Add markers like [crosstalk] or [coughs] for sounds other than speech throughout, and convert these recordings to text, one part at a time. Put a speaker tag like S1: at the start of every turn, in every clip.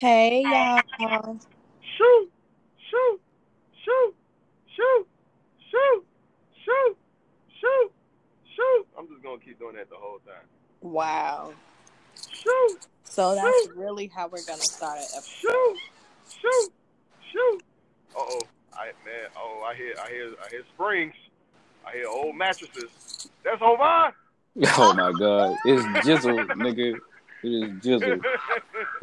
S1: Hey y'all.
S2: Shoot, shoot, shoot, shoot, shoot, shoot, shoot, shoot. I'm just gonna keep doing that the whole time.
S1: Wow.
S2: Shoot,
S1: So that's
S2: shoot,
S1: really how we're gonna start an episode.
S2: shoot, shoot, shoot. Uh oh, I man. Oh, I hear, I hear, I hear springs. I hear old mattresses. That's Javon. [laughs]
S3: Oh my god, it's jizzle, nigga. It is jizzle.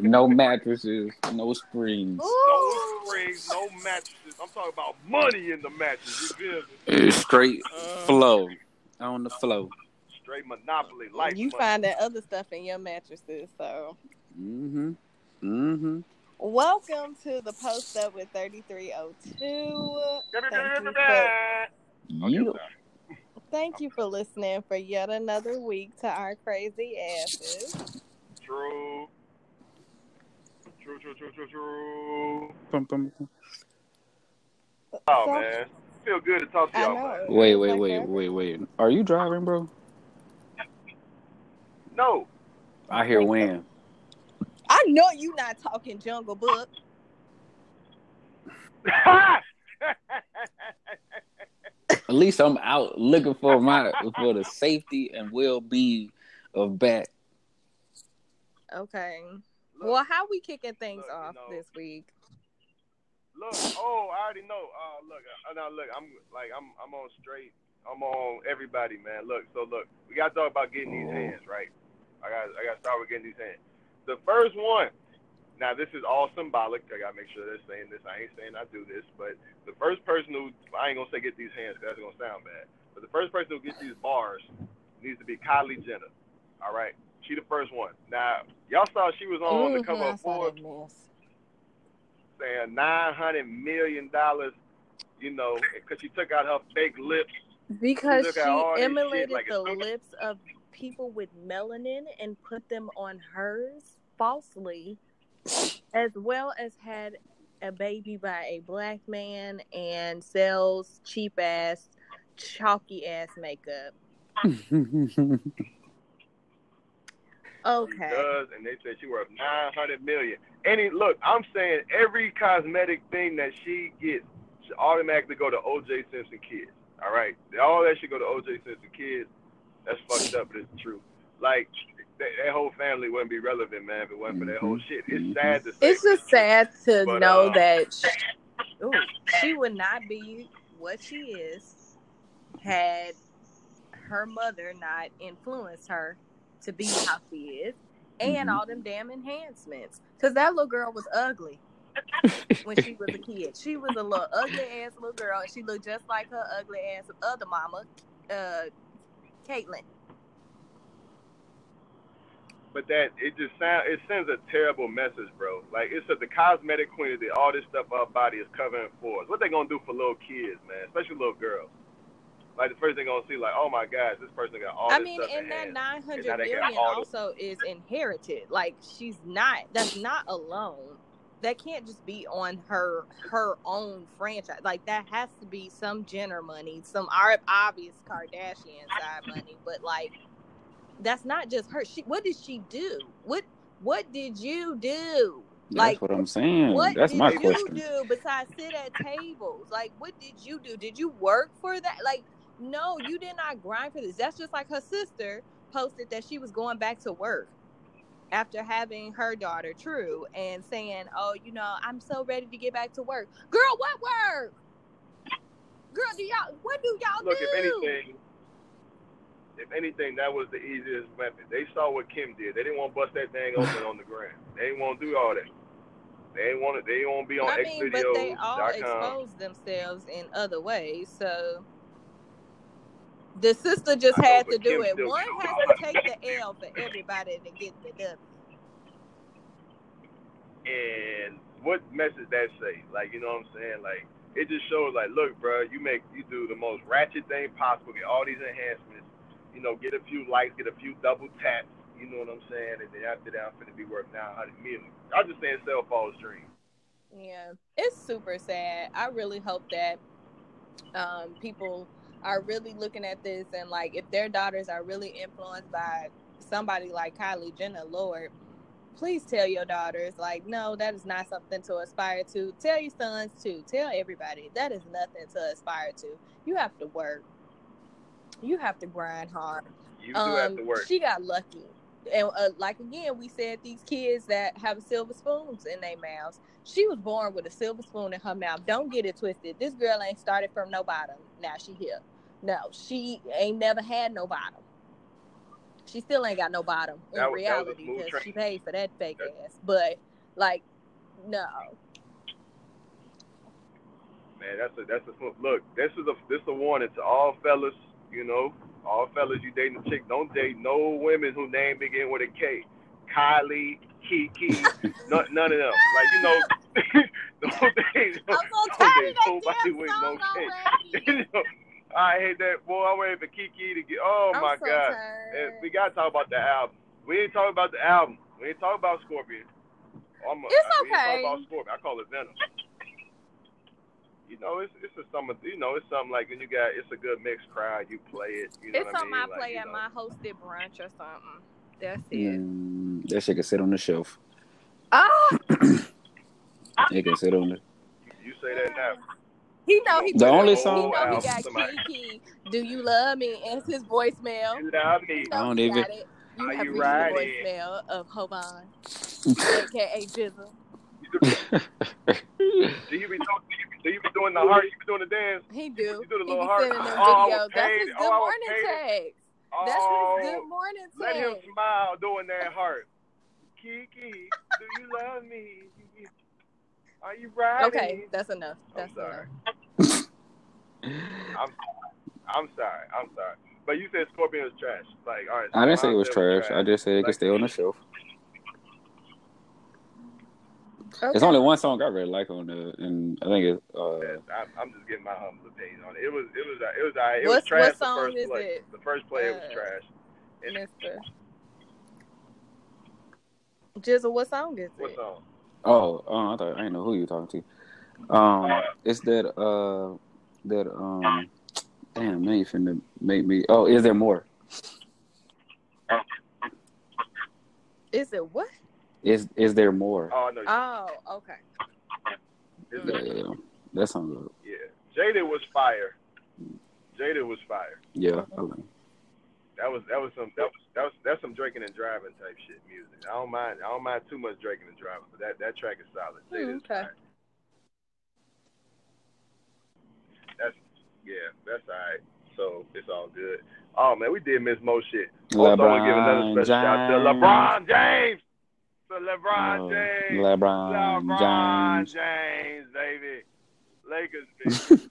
S3: No mattresses, no springs.
S2: no springs, no mattresses. I'm talking about money in the mattress. You?
S3: It's straight
S2: Uh,
S3: flow on the flow.
S2: Straight monopoly, life.
S1: You
S2: money.
S1: find that other stuff in your mattresses. So
S3: Mm-hmm. Mm-hmm.
S1: welcome to the post up with 3302. Thank you for,
S2: Okay,
S3: Yeah.
S2: sorry.
S1: thank you for listening for yet another week to our crazy asses.
S2: True. True, true, true, true, true.
S3: Bum, bum, bum.
S2: Oh
S1: So-
S2: man, feel good to talk to y'all, man.
S3: Wait, wait, wait, wait, wait. Are you driving, bro?
S2: No,
S3: I hear Wham.
S1: I know you not talking Jungle Book.
S3: At least I'm out looking for my for the safety and well being of Bat.
S1: Okay.
S2: Look,
S1: Well, how we kicking things
S2: look, you
S1: off
S2: know-
S1: this week?
S2: look. Oh, I already know. Uh, look, uh, now look. I'm like I'm I'm on straight. I'm on everybody, man. Look, so look, we got to talk about getting these hands, right? I got I got to start with getting these hands. The first one. Now this is all symbolic. I gotta make sure they're saying this. I ain't saying I do this, but the first person who I ain't gonna say get these hands because that's gonna sound bad. But the first person who gets these bars needs to be Kylie Jenner. All right, she the first one. Now y'all saw she was on the
S1: Mhm,
S2: cover
S1: I
S2: of
S1: saw
S2: Forbes saying nine hundred million dollars, you know, because she took out her fake lips.
S1: Because
S2: look
S1: she
S2: at all this shit,
S1: emulated
S2: like,
S1: the lips of people with melanin and put them on hers falsely, as well as had a baby by a black man and sells cheap ass, chalky ass makeup. [laughs]
S2: She
S1: Okay.
S2: does, and they said she worth nine hundred million. Any look, I'm saying every cosmetic thing that she gets should automatically go to OJ Simpson kids. All right, all that should go to OJ Simpson kids. That's fucked up, but it's true. Like that, that whole family wouldn't be relevant, man, if it wasn't for that whole
S3: Mhm.
S2: shit. It's sad to say.
S1: It's just sad to
S2: But,
S1: know
S2: uh,
S1: that [laughs] she, ooh, she would not be what she is had her mother not influenced her to be how she is and
S3: Mhm.
S1: all them damn enhancements. Because that little girl was ugly when she was a [laughs] kid. She was a little ugly ass little girl, and she looked just like her ugly ass other mama, uh, Caitlyn.
S2: But that it just sound it sends a terrible message, bro. Like it's a, the cosmetic queen that all this stuff our body is covering for us. What they gonna do for little kids, man, especially little girls? Like the first thing gonna see, like, oh my gosh, this person got all
S1: I
S2: this
S1: mean,
S2: stuff in
S1: and that
S2: nine hundred million
S1: nine
S2: And
S1: hundred
S2: now they got
S1: million
S2: all this-
S1: also is inherited. Like she's not. That's not alone. That can't just be on her her own franchise. Like that has to be some Jenner money, some obvious Kardashian side money. But like, that's not just her. She. What did she do? What What did you do?
S3: That's
S1: Like,
S3: what I'm saying.
S1: What
S3: That's
S1: did
S3: my
S1: you
S3: question.
S1: do besides sit at tables? Like, what did you do? Did you work for that? Like, no, you did not grind for this. That's just like her sister posted that she was going back to work after having her daughter True and saying, "Oh, you know, I'm so ready to get back to work." Girl, what work? Girl, do y'all? What do y'all
S2: Look,
S1: do?
S2: if anything, if anything, that was the easiest method. They saw what Kim did. They didn't want to bust that thing [sighs] open on the ground. They didn't want to do all that. They didn't want to. They didn't want to be on
S1: I mean, but they all exposed themselves in other ways. So the sister just had to do it. One has to take the L for everybody to get the W.
S2: And what message that say? Like, you know what I'm saying? Like, it just shows, like, look, bro, you make you do the most ratchet thing possible. Get all these enhancements. You know, get a few likes, get a few double taps. You know what I'm saying? And then after that, I'm finna be worth 900 million. I'm just saying, sell false dream.
S1: Yeah, it's super sad. I really hope that um, people are really looking at this and like if their daughters are really influenced by somebody like Kylie Jenner, Lord, please tell your daughters, like, no, that is not something to aspire to. Tell your sons too. Tell everybody that is nothing to aspire to. You have to work. You have to grind hard.
S2: You do have to
S1: Um,
S2: work.
S1: She got lucky. And uh, like again, we said these kids that have silver spoons in their mouths. She was born with a silver spoon in her mouth. Don't get it twisted. This girl ain't started from no bottom. Now she here. No, she ain't never had no bottom. She still ain't got no bottom in
S2: was- that was a
S1: reality because she paid for that fake ass. But like, no,
S2: Man, that's a that's a look. This is a this is a warning to all fellas. You know, all fellas, you dating a chick, don't date no women who name begin with a K. Kylie, Kiki, [laughs] none, none of them. Like you know, [laughs] don't date.
S1: I'm so
S2: don't
S1: tired
S2: date
S1: of that
S2: nobody
S1: damn
S2: with no K. [laughs] You know, I hate that. Boy, I'm waiting for Kiki to get. Oh
S1: I'm
S2: my
S1: so
S2: God.
S1: tired.
S2: We gotta talk about the album. We ain't talking about the album. We ain't talking about Scorpion. I'm a,
S1: It's
S2: We ain't
S1: okay.
S2: talking about Scorpion. I call it Venom. You know, it's it's a some you know, it's something like when you got it's a good mixed crowd. You play it. You know
S1: It's
S2: what I mean?
S1: I
S2: Like,
S1: play
S2: you
S1: at
S2: know.
S1: my hosted brunch or something. That's it.
S3: Mm, that shit can sit on the shelf.
S1: Ah, [coughs]
S3: It can sit on the.
S2: You say that now.
S1: He know he.
S3: The only song-
S1: He know he got
S2: somebody.
S1: Kiki. Do you love me? It's his voicemail.
S2: You love me.
S1: You
S3: I don't
S1: he
S3: even-
S1: got it. You
S2: Are
S1: have
S2: you
S1: reached
S2: riding?
S1: the voicemail of Javon, aka [laughs] Jizzle. [laughs]
S2: Do you be doing? Do you be, do you be doing the heart? You be doing the dance?
S1: He do.
S2: You do the
S1: he
S2: little
S1: be
S2: heart.
S1: sending them
S2: Oh, I was
S1: videos. That's his good
S2: Oh,
S1: morning
S2: paid.
S1: text.
S2: Oh,
S1: That's his oh, good morning
S2: let him smile doing that heart. Kiki, do you love me? Are you riding?
S1: Okay, that's enough.
S2: I'm
S1: That's
S2: sorry.
S1: enough.
S2: I'm I'm sorry. I'm sorry. But you said Scorpion was trash. Like, all right. so
S3: I didn't say it was
S2: said
S3: trash. I just said it can
S2: Like-
S3: stay on the shelf.
S1: Okay.
S3: There's only one song I really like on the, and I think it's uh,
S2: Yeah, I'm, I'm just getting my humble opinion on it. It was, it was, it was, it
S1: What's-
S2: was trash.
S1: what
S2: the
S1: song
S2: first
S1: is
S2: play.
S1: it?
S2: The first play, it was
S1: Uh,
S2: trash.
S1: Mister. Jizzle, what song is
S2: What
S1: it?
S2: song?
S3: Oh, uh, I thought I didn't know who you talking to. Um, it's that uh, that um, damn, man, you finna make me. Oh, is there more?
S1: Is it what?
S3: Is is there more?
S2: Oh no,
S1: Oh, okay.
S2: Is
S3: Yeah, yeah, yeah. that sounds Good.
S2: yeah. Jaded was fire. Jaded was fire.
S3: Yeah, I like it.
S2: That was that was some that was that was that's some drinking and driving type shit music. I don't mind I don't mind too much drinking and driving, but that that track is solid. Jaded is
S1: Hmm, okay.
S2: fire. That's yeah, that's all right. So it's all good. Oh man, we did miss more shit. Also, I want to give another
S3: LeBron
S2: special shout out to LeBron James. To LeBron
S3: Oh,
S2: James.
S3: LeBron
S2: LeBron
S3: James.
S2: James, baby. Lakers, [laughs] baby.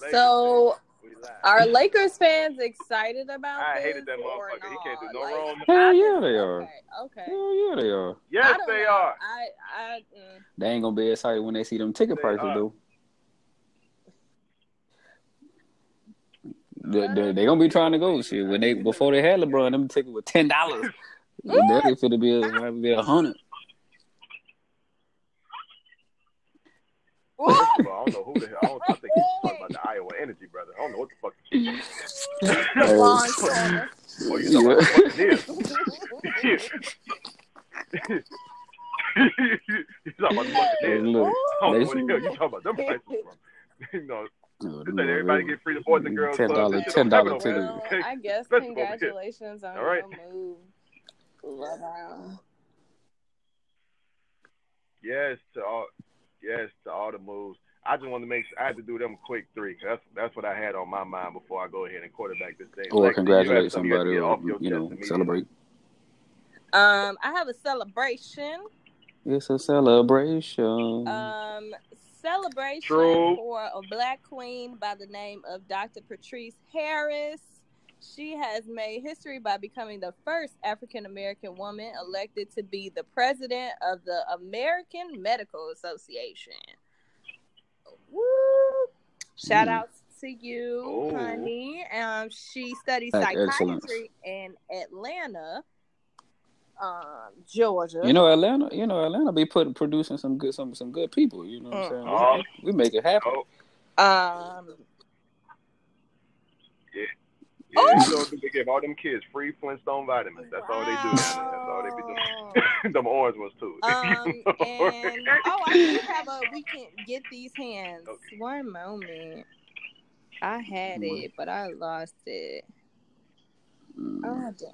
S2: Lakers,
S1: So,
S2: baby. We live.
S1: Are Lakers fans excited about
S2: I
S1: this?
S2: hated that
S1: or
S2: motherfucker. He can't do no
S1: Like,
S2: wrong.
S3: Hell yeah, they are.
S1: Okay, okay.
S3: Hell yeah, they are.
S2: Yes, they
S1: know.
S2: are.
S1: I, I, mm.
S3: They ain't gonna be excited when they see them ticket
S2: They
S3: prices
S2: are.
S3: though. They, they, they gonna be trying to go shit when they before they had LeBron. Them tickets were ten dollars. They're finna be a, might be a hundred.
S2: Well, I don't know who the hell. I, don't, I think he's talking about the Iowa Energy, brother. I don't know what the fuck.
S1: Long corner.
S2: Oh, you [laughs] talking about the Buccaneers? you talking about the Buccaneers?
S3: Look,
S2: I don't know what the hell you talking about them prices from. [laughs] you know, just like everybody get free to boys and girls
S3: $10
S2: club. This shit
S3: $10
S2: don't
S3: ticket.
S1: Well. I guess [laughs]
S2: Especially
S1: congratulations on
S2: All right.
S1: your move. LeBron.
S2: Yes to all, yes to all the moves. I just want to make sure I had to do them a quick three. that's that's what I had on my mind before I go ahead and quarterback this thing.
S3: or
S2: Lexi, you
S3: congratulate
S2: something you
S3: somebody, or you know, celebrate.
S1: Um, I have a celebration.
S3: It's a celebration.
S1: Um, celebration
S2: True.
S1: for a black queen by the name of Dr. Patrice Harris. She has made history by becoming the first African American woman elected to be the president of the American Medical Association. Woo! Shout
S3: Mm.
S1: out to you,
S2: Oh.
S1: honey. Um, she studied
S3: Like
S1: psychiatry
S3: excellence.
S1: in Atlanta, um, Georgia.
S3: you know, Atlanta. You know, Atlanta be putting producing some good, some some good people. You know what I'm saying?
S2: Oh.
S3: We, we make it happen.
S2: Oh,
S1: um,
S2: yeah, Yeah,
S1: Oh.
S2: you know, they give all them kids free Flintstone vitamins. That's all they do. That's all they be
S1: Wow.
S2: doing. [laughs] them orange ones too. [laughs]
S1: Um,
S2: You know?
S1: and oh, I do have a. We can get these hands.
S2: Okay.
S1: One moment. I had it, but I lost it.
S3: Mm.
S1: Oh, damn.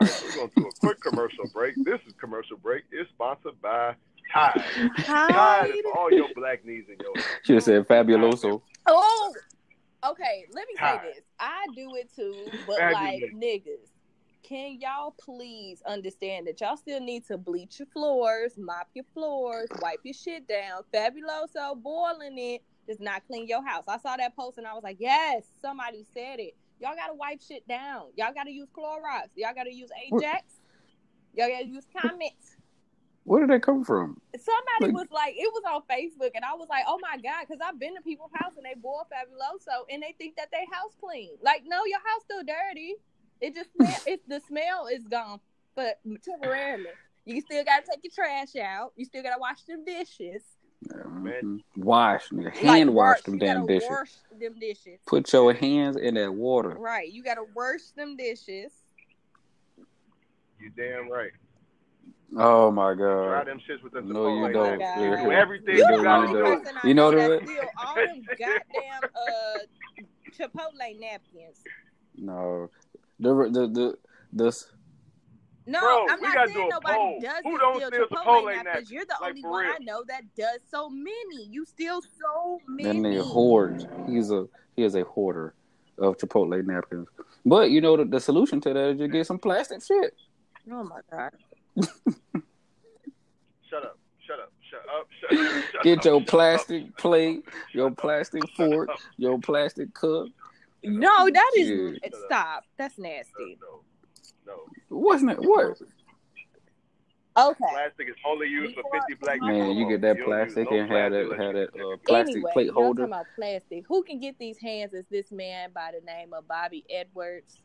S2: All right, we're going to do a quick commercial break. This is commercial break. It's sponsored by Tide. Tide
S1: Hi.
S2: is for all your black needs and your
S3: Should have said fabuloso.
S1: Oh, okay. Let me say this. I do it too, [laughs] but like niggas, can y'all please understand that y'all still need to bleach your floors, mop your floors, wipe your shit down. Fabuloso boiling it does not clean your house. I saw that post and I was like, yes, somebody said it. Y'all gotta wipe shit down. Y'all gotta use Clorox. Y'all gotta use Ajax. Y'all gotta use Comets.
S3: Where did that come from?
S1: Somebody
S3: Like-
S1: was like, it was on Facebook, and I was like, oh my god, because I've been to people's house and they boil fabuloso, and they think that they house clean. Like, no, your house still dirty. It just [laughs] smell, it the smell is gone, but temporarily. You still gotta take your trash out. You still gotta wash them dishes.
S3: Mhm. Wash, nigga. Hand wash
S1: wash-
S3: them
S1: you
S3: damn dishes.
S1: Wash them dishes.
S3: Put your hands in that water.
S1: Right. You gotta wash them dishes.
S2: You damn right.
S3: Oh my
S2: Try
S3: god.
S2: them shits with the
S3: No, you don't.
S2: now.
S1: Yeah.
S2: Do everything
S1: You
S2: you,
S1: the
S2: gotta
S1: only
S3: you
S2: do.
S3: don't.
S1: person I
S3: You know
S1: know
S3: the
S1: that
S3: way-
S1: steal all them goddamn uh Chipotle napkins.
S3: No. The the the the
S1: No,
S2: Bro,
S1: I'm not saying nobody
S2: poll.
S1: does
S2: Who
S1: it
S2: don't
S1: steal
S2: steal
S1: Chipotle,
S2: Chipotle
S1: napkins.
S2: napkins?
S1: You're the
S2: Like,
S1: only one
S2: real.
S1: I know that does so many. You steal so
S3: that
S1: many.
S3: nigga hoards. He's a he is a hoarder of Chipotle napkins. But you know the, the solution to that is just get some plastic shit.
S1: Oh my god.
S2: Shut up. Shut up. Shut up. Shut up. Shut
S3: Get
S2: up,
S3: your plastic
S2: up,
S3: plate, your plastic fork, your plastic cup.
S1: No, that is
S3: Yeah.
S1: stop. That's nasty.
S2: No, no.
S3: Wasn't it what?
S1: Okay.
S2: Plastic is only used for 50 black
S1: Man,
S2: people.
S3: Man, you get that
S2: don't
S3: plastic
S2: use no
S3: and have
S2: plastic
S3: that have
S2: unless
S3: that uh, plastic
S1: anyway,
S3: plate
S1: y'all
S3: holder.
S1: talking about plastic. Who can get these hands is this man by the name of Bobby Edwards,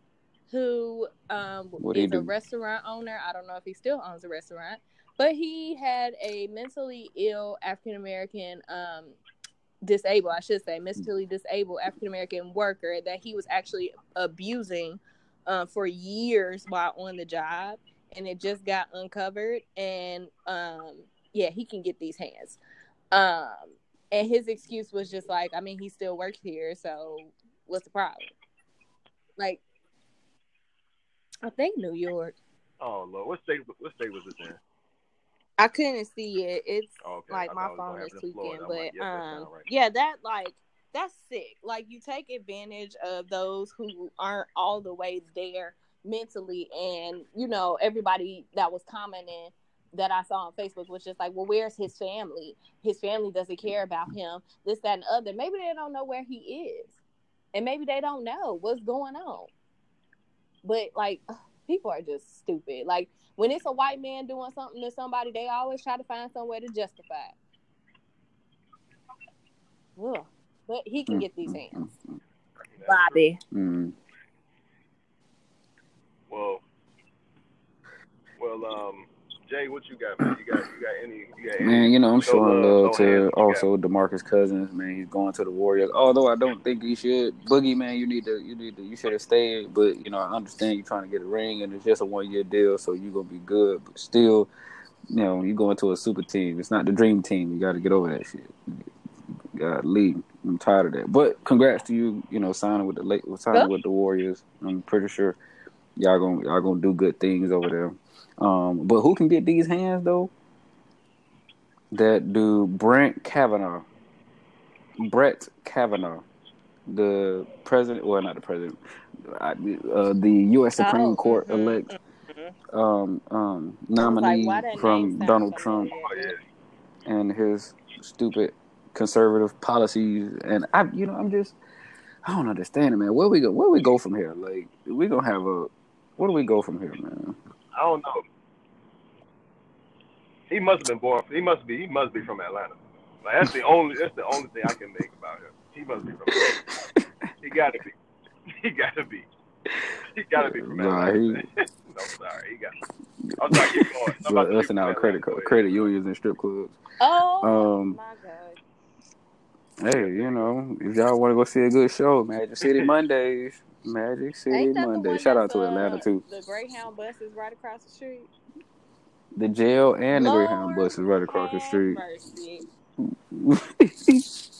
S1: who um, is a restaurant owner. I don't know if he still owns a restaurant, but he had a mentally ill African American, um, disabled, I should say, mentally disabled African American worker that he was actually abusing uh, for years while on the job, and it just got uncovered. And um, yeah, he can get these hands. Um, and his excuse was just like, I mean, he still works here, so what's the problem? Like, I think New York.
S2: Oh, Lord. What state, what state was it in?
S1: I couldn't see it. It's
S2: Oh, okay.
S1: like my
S2: thought it was
S1: phone is tweaking, but
S2: like, yes,
S1: um,
S2: right.
S1: yeah, that like that's sick. Like you take advantage of those who aren't all the way there mentally, and you know everybody that was commenting that I saw on Facebook was just like, well, where's his family? His family doesn't care about him. This, that, and other. Maybe they don't know where he is, and maybe they don't know what's going on. But like, ugh, [sighs] people are just stupid. Like when it's a white man doing something to somebody, they always try to find some way to justify it. Ugh. But he can get these hands. Bobby.
S3: Mm.
S2: Well, well, um, Jay, what you got, man? You got, you got any? You got any?
S3: Man, you know, I'm
S2: No
S3: showing
S2: love,
S3: love
S2: no
S3: to
S2: hands, what you
S3: also Demarcus Cousins. Man, he's going to the Warriors. Although I don't think he should. Boogie, man, you need to, you need to, you should have stayed. But you know, I understand you're trying to get a ring, and it's just a one year deal, so you're gonna be good. But still, you know, you're going to a super team. It's not the dream team. You got to get over that shit. God, leave. I'm tired of that. But congrats to you. You know, signing with the late, signing
S1: Yeah.
S3: with the Warriors. I'm pretty sure y'all gonna y'all gonna do good things over there. Um, but who can get these hands though? That do Brent Kavanaugh, Brett Kavanaugh, the president, well, not the president, I- uh, the U.S. Supreme
S1: Oh,
S3: Court
S1: mhm,
S3: elect um, um,
S1: I was like,
S3: nominee
S1: why that name
S3: from Donald Trump
S1: familiar?
S2: Oh
S3: and his stupid conservative policies. And I, you know, I'm just, I don't understand it, man. Where we go? Where we go from here? Like, we gonna have a, where do we go from here, man?
S2: I don't know. He must have been born. He must be. He must be from Atlanta. Like that's the only. That's the only thing I can make about him. He must be from. Atlanta. He got [laughs] to be. He got to be. He got to be from
S3: Nah,
S2: Atlanta.
S3: he-
S2: man. [laughs] no, sorry. He got. I'm sorry. Keep going. I'm about
S3: Well,
S2: to
S3: us and our credit
S2: Go ahead.
S3: credit unions and strip clubs.
S1: Oh
S3: Um,
S1: my god.
S3: Hey, you know, if y'all want to go see a good show, Magic City Mondays. Magic City
S1: Ain't that the one
S3: Mondays. Shout out
S1: that's,
S3: to
S1: uh,
S3: Atlanta too.
S1: The Greyhound bus is right across the street.
S3: The jail and the
S1: Lord
S3: Greyhound bus is right across the street.
S1: Mercy. [laughs]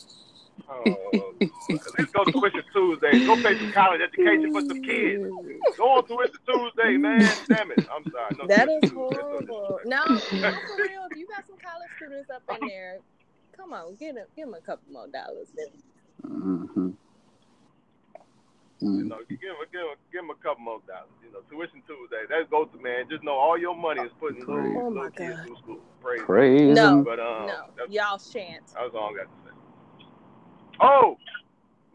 S2: Oh, let's go to Tuition Tuesday. Go pay some college education for some kids. Go on Tuition Tuesday, man. Damn it. I'm sorry. No,
S1: That
S2: Tuition
S1: is
S2: Tuesday. No
S1: horrible. No, no, for real. If you got some college students up in there, come on, get them, give them a couple more dollars.
S3: Mm Mhm.
S2: You know, give him, give, him, give him a couple more dollars. You know, Tuition Tuesday. That's go to man. Just know all your money is putting little,
S3: Praise.
S1: Oh,
S2: little
S1: my
S2: kids
S1: God.
S2: through school. Praise.
S3: Praise
S1: No.
S2: But um,
S1: no,
S2: that's,
S1: y'all shan't.
S2: that was all I got to say. Oh,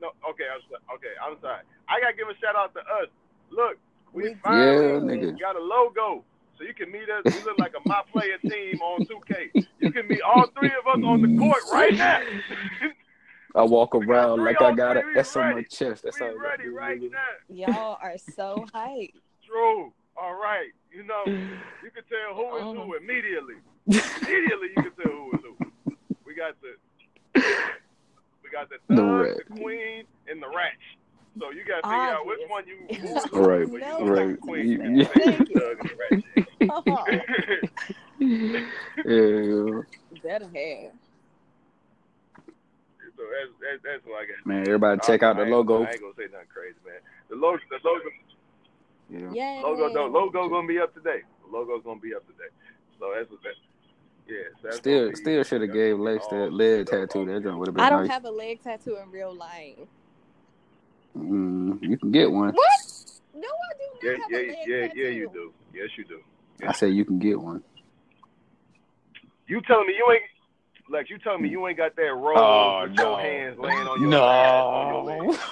S2: no. Okay, I'm sorry. Okay, I'm sorry. I gotta give a shout out to us. Look, we
S1: We
S3: Yeah,
S2: finally
S3: nigga.
S2: got a logo. So you can meet us. We look like a my player team on 2K. You can meet all three of us on the court right now. [laughs] [laughs]
S3: I walk around like I got
S2: three.
S3: an
S2: We
S3: S on my chest. That's
S2: we
S3: all I got.
S2: ready right now.
S1: Y'all are so [laughs] hype.
S2: True. All right. You know, [laughs] you can tell who is
S1: Uh-uh.
S2: who immediately. Immediately you can [laughs] tell who is who. We got the we got the
S3: The
S2: thug,
S3: rat.
S2: the queen, and the rat. So you gotta figure out which one you who is who.
S3: Right,
S2: But you
S1: No,
S2: the
S3: right.
S2: queen.
S3: You-
S2: You
S1: Thank you.
S2: thug and the rat.
S1: Oh,
S3: yeah,
S1: better have.
S2: So that's, that's that's what I got.
S3: man. Everybody check
S2: I-
S3: out the
S2: I ain't-
S3: logo.
S2: I ain't gonna say nothing crazy, man. The logo, the logo,
S3: Yeah.
S1: Yeah.
S2: logo, the logo gonna be up today. The logo's gonna be up today. So that's what that. Yeah, so that's
S3: Still,
S2: be-
S3: still should have gave
S2: gonna
S3: Lex that leg tattoo. That joint would have been.
S1: I
S3: been
S1: don't
S3: nice.
S1: have a leg tattoo in real life.
S3: Mm, you can get one.
S1: What? No, I do
S2: Yeah,
S1: not have
S2: yeah,
S1: a leg
S2: yeah,
S1: tattoo.
S2: yeah, you do. Yes, you do.
S3: I said you can get one.
S2: You telling me you ain't like you telling me you ain't got that roll
S3: Oh,
S2: with
S3: no.
S2: your hands laying on your ass, on your
S3: No.
S2: leg. [laughs]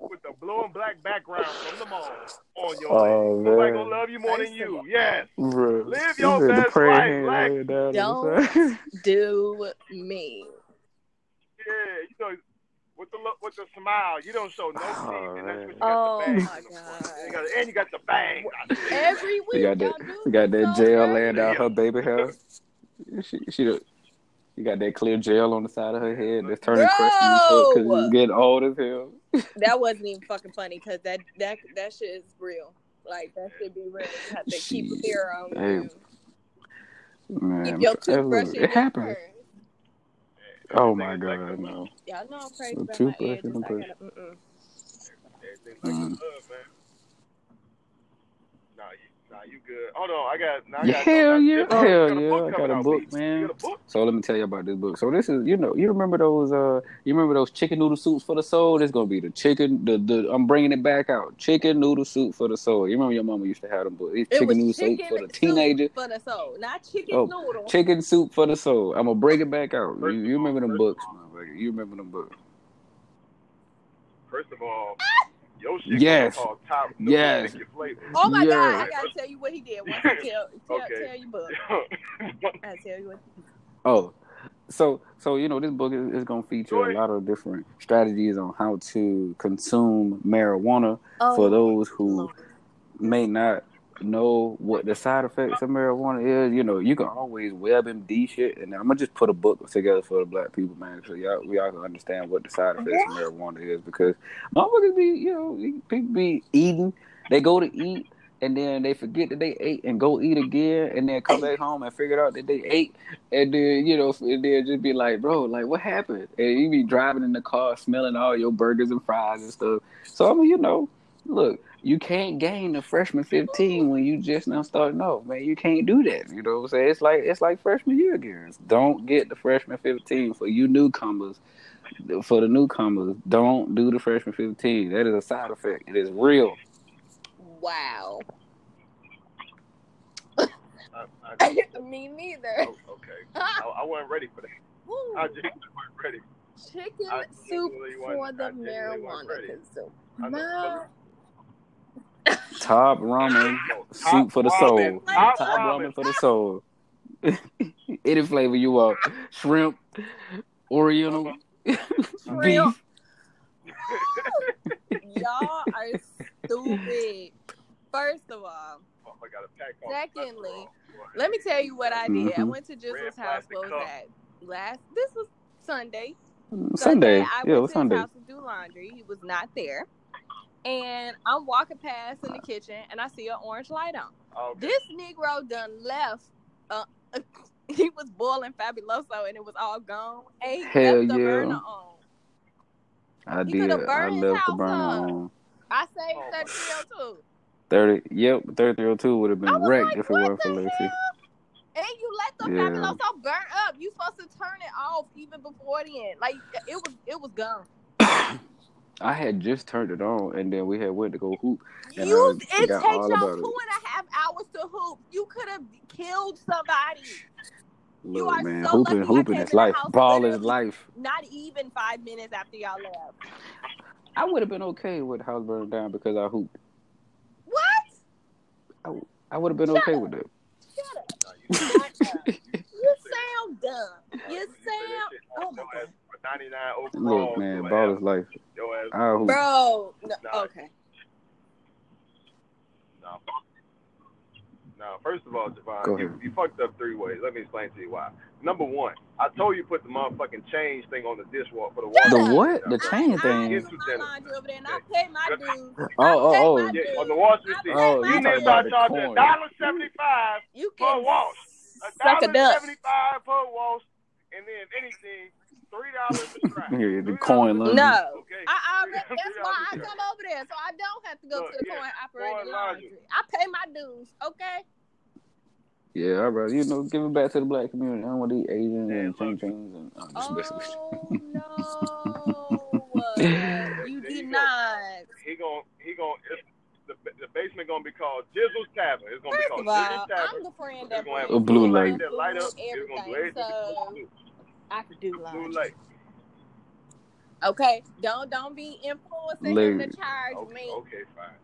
S2: with the blue and black background from the mall on your
S3: Oh,
S2: leg. Nobody
S3: man.
S2: gonna love you more than you.
S1: all-
S2: Yes.
S3: Bruh.
S2: Live your
S3: said
S2: best life,
S3: hand
S2: Lex.
S3: laying down on the
S1: Don't [laughs] do me.
S2: Yeah, you know, with the look, with the smile, you don't show no teeth,
S3: Oh,
S2: and that's what you
S3: man.
S2: got
S1: Oh,
S2: the bangs
S1: my
S2: in the front.
S1: God.
S2: And you got, and you got the bang.
S1: Every week,
S3: You got that. You got that
S1: so
S3: gel
S1: dirty.
S3: laying down her baby hair. She, she, you got that clear gel on the side of her head that's turning crusty because
S1: Bro!
S3: you getting old as hell. [laughs]
S1: That wasn't even fucking funny because that that that shit is real. Like that should be real. You have to keep a
S3: Shit.
S1: mirror on
S3: Hey,
S1: you.
S3: Man,
S1: Keep your
S3: hey,
S1: toothbrush in
S3: it
S1: your
S3: happens.
S1: purse.
S3: Oh my
S2: Everything is like
S3: god, no.
S1: Y'all know I'm crazy
S3: A
S1: about my
S3: toothbrush
S1: edges.
S3: in the
S1: I
S3: purse.
S1: gotta, mm-mm.
S2: Everything like
S3: Mm.
S2: the love, man. Nah, you, good. Hold on, I got. Nah, I got
S3: hell
S2: no,
S3: yeah,
S2: this,
S3: hell
S2: you got a
S3: yeah.
S2: book
S3: I got a book,
S2: B.
S3: Man.
S2: a book?
S3: So let me tell you about this book. So this is, you know, you remember those, uh, you remember those chicken noodle soups for the soul? It's gonna be the chicken, the the. I'm bringing it back out. Chicken noodle soup for the soul. You remember your mama used to have them but It's chicken
S1: was
S3: noodle
S1: chicken
S3: soup for the
S1: soup
S3: teenager.
S1: for the soul, not chicken
S3: Oh,
S1: noodle.
S3: Chicken soup for the soul. I'm gonna bring it back out. You,
S2: First
S3: you
S2: of all,
S3: remember them books,
S2: of
S3: motherfucker? You remember them books?
S2: First of all, your shit
S3: Yes.
S2: gonna call top noodle
S3: Yes.
S1: Oh my god! [laughs] [laughs] I gotta tell you what he did. Once he tell tell,
S2: Okay.
S1: tell you book. I tell you what.
S3: Oh, so so you know this book is, is going to feature
S2: Go
S3: a lot of different strategies on how to consume marijuana
S1: Oh,
S3: for those who
S1: Lord.
S3: may not know what the side effects of marijuana is. You know, you can always web WebMD shit, and I'm gonna just put a book together for the black people, man, so y'all we all can understand what the side effects of marijuana is because motherfuckers be you know people be eating, they go to eat. And then they forget that they ate and go eat again, and then come back home and figure out that they ate, and then you know, and then just be like, bro, like what happened? And you be driving in the car, smelling all your burgers and fries and stuff. So I mean, you know, look, you can't gain the freshman 15 when you just now starting off, man. You can't do that. You know what I'm saying? It's like it's like freshman year again. Don't get the freshman 15 for you newcomers. For the newcomers, don't do the freshman 15. That is a side effect. It is real.
S1: Wow.
S2: I, I, [laughs]
S1: Me neither.
S2: oh, okay, I, I wasn't ready for that. [laughs]
S1: Ooh,
S2: I just wasn't ready.
S1: chicken
S2: I
S1: soup
S2: genuinely
S1: for the
S2: I genuinely wasn't
S1: marijuana
S2: ready.
S1: consume.
S2: I know,
S1: Ma-
S3: Top ramen soup
S2: top
S3: for the soul.
S2: Top,
S3: Top
S2: ramen.
S3: ramen for the soul. [laughs] Any flavor you want. Shrimp, Oriental, [laughs]
S1: Shrimp.
S3: beef. [laughs]
S1: Y'all are stupid. First of all,
S2: Motherfucker got a pack
S1: Secondly,
S2: cholesterol.
S1: Let me tell you what I did. I
S3: Mhm.
S1: went to Jizzle's house.
S2: plastic
S1: What was
S2: cup.
S1: that? Last. This was Sunday.
S3: Sunday.
S1: I
S3: Yeah, it
S1: went
S3: was
S1: to
S3: Sunday.
S1: his house to do laundry. He was not there. And I'm walking past in the kitchen and I see an orange light on.
S2: Okay.
S1: This Negro done left. Uh, [laughs] he was boiling Fabuloso and it was all gone. And he
S3: Hell
S1: left the
S3: yeah.
S1: burner on.
S3: I
S1: He
S3: did.
S1: coulda
S3: I
S1: burned his
S3: left the
S1: house
S3: burner
S1: up.
S3: on.
S1: I saved
S2: Oh,
S1: that
S2: my
S1: deal too.
S3: Thirty. Yep, thirty three oh two would have been wrecked
S1: like,
S3: if it weren't for
S1: the
S3: Lacey.
S1: hell? And you let the
S3: Yeah.
S1: Fabuloso burn up. You supposed to turn it off even before then. Like it was, it was gone.
S3: I had just turned it on, and then we had went to go hoop. And
S1: You, uh,
S3: I
S1: it
S3: forgot
S1: takes y'all two
S3: it.
S1: and a half hours to hoop. You could have killed somebody. You
S3: Look,
S1: are
S3: man,
S1: so
S3: hooping,
S1: lucky I
S3: hooping is life. Ball is life.
S1: Not even five minutes after y'all left.
S3: I would have been okay with the house burning down because I hooped.
S1: What?
S3: I would have been
S1: Shut
S3: okay
S1: up.
S3: with it.
S1: Shut up.
S2: You-. [laughs]
S1: You sound dumb. You
S2: you
S1: sound. Oh my god.
S2: For 99 overall.
S3: Look, man,
S2: your
S3: ball is life.
S2: Your ass,
S3: I hoop.
S1: Bro. No,
S2: Nah.
S1: okay.
S2: no. No, first of all, Javon, you, you fucked up three ways. Let me explain to you why. Number one, I told you put the motherfucking change thing on the dishwasher for the water.
S3: The
S1: up.
S3: what? The
S2: Bro.
S3: chain
S1: I, I
S3: thing.
S2: Get
S1: do
S2: to
S1: my
S2: dinner.
S1: laundry over there and I pay my dues. [laughs]
S3: Oh, oh, oh.
S1: I pay my
S2: Yeah, on the wash receipt.
S3: Oh,
S2: you
S3: you
S2: need to start
S3: about the
S2: charging a dollar seventy-five
S1: You
S2: per
S1: can
S2: wash. A
S1: suck
S2: dollar seventy-five per wash, and then anything three dollars a [laughs] strap.
S3: Yeah, the
S2: $3
S3: coin
S2: a
S3: laundry.
S1: No.
S2: Okay.
S1: I already,
S2: Three-
S1: that's why I
S2: dollars a strap.
S1: come over there, so I don't have to go
S2: Look,
S1: to the
S2: yeah,
S1: coin operated laundry.
S2: laundry.
S1: I pay my dues, okay?
S3: Yeah, all right. You know, give it back to the black community. I don't want these Asians
S2: Man,
S3: and ching
S2: look.
S3: chings and uh, just messing with you.
S1: Oh no, uh, [laughs] you
S2: There you
S1: did
S2: go.
S1: not.
S2: He gon' he gon' it's, the the basement gonna be called Jizzle's Tavern. It's gonna
S1: First
S2: be
S1: of
S2: called
S1: all,
S2: Jizzle's
S1: I'm
S2: Tavern.
S1: the friend
S2: It's
S1: that
S2: gonna have
S3: A blue light.
S2: that light up.
S1: food,
S2: It's gonna
S1: everything, so
S2: blue,
S1: I could do
S2: blue
S1: laundry. Okay, don't don't be influencing him to charge
S2: Okay,
S1: me.
S2: okay, fine.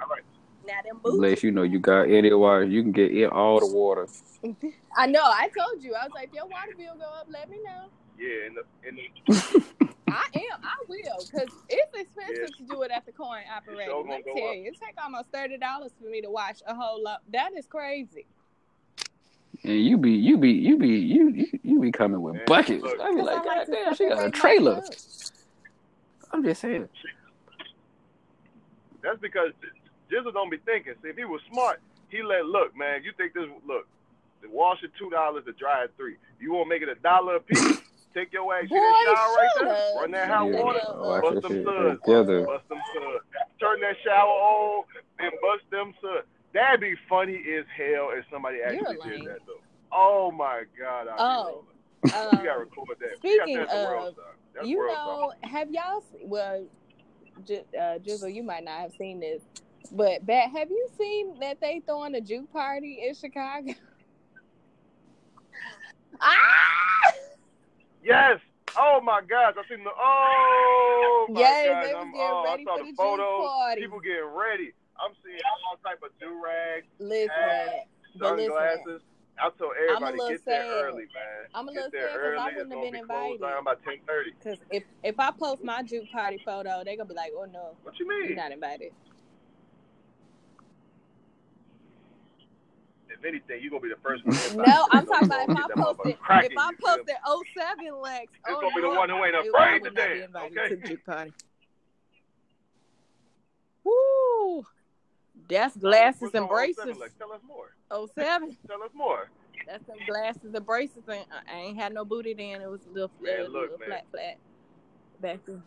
S2: All right.
S1: Now them boots.
S3: Unless you know you got any water, you can get in all the water. [laughs]
S1: I know. I told you. I was like, if your water bill go up, let me know.
S2: Yeah, in the in the [laughs]
S1: I am. I will, cause it's expensive
S2: Yeah.
S1: to do it at the coin operator.
S2: sure
S1: Let me tell you, it take almost thirty dollars for me to wash a whole lot. That is crazy.
S3: And you be you be you be you you, you be coming with
S2: Man,
S3: buckets.
S2: look.
S3: I be
S1: 'Cause
S3: like,
S1: like
S3: God damn, she got a trailer. I'm just saying.
S2: That's because Jizzle don't be thinking. See, if he was smart, he let look, man. You think this? Look, the wash is two dollars, the dry is three. You want to make it a dollar a piece? Take your ass,
S1: Boy,
S2: in the shower right
S1: shut
S2: there,
S1: up.
S2: run that
S1: Shut
S2: hot
S3: Yeah,
S2: water,
S1: up.
S3: watch
S2: bust them
S3: shit
S2: suds,
S3: together.
S2: bust them suds. Turn that shower on, and bust them suds. That'd be funny as hell if somebody actually did that though. Oh my god, I'd
S1: Oh,
S2: be. [laughs]
S1: Um,
S2: you gotta record that.
S1: speaking
S2: you that's a world
S1: of,
S2: star. That's
S1: you
S2: world
S1: know, have y'all? se- Well, J- uh, Jizzle, you might not have seen this, but Bat, have you seen that they throwing a juke party in Chicago? [laughs] ah!
S2: Yes. Oh my gosh, I seen the. Oh my
S1: Yes,
S2: gosh,
S1: they was
S2: I'm,
S1: getting
S2: oh,
S1: ready
S2: I saw
S1: for
S2: the
S1: the juke
S2: photos.
S1: party.
S2: People getting ready. I'm seeing all type of do rags,
S1: Listen,
S2: hats,
S1: but
S2: sunglasses. I told everybody get there
S1: sad.
S2: early, man.
S1: I'm a
S2: get
S1: little
S2: there
S1: sad 'cause I
S2: early.
S1: wouldn't
S2: it's
S1: have been invited.
S2: down by ten thirty.
S1: Because if if I post my juke party photo, they're gonna be like, "Oh no,
S2: What you mean?
S1: you're not invited."
S2: If anything, you're gonna be the first one.
S1: No, I'm talking about if I
S2: get
S1: posted
S2: cracking,
S1: if I
S2: me?
S1: posted 07 Lex, oh
S2: gonna be the one who ain't afraid
S1: would
S2: to
S1: not be
S2: okay?
S1: to juke party. Woo! That's oh, glasses
S2: What's
S1: and
S2: oh,
S1: braces.
S2: Lex? Tell us more. [laughs]
S1: 07.
S2: Tell us more.
S1: That's some glasses and braces. And I ain't had no booty then. It was a little,
S2: Man,
S1: little,
S2: look,
S1: little flat, flat back then.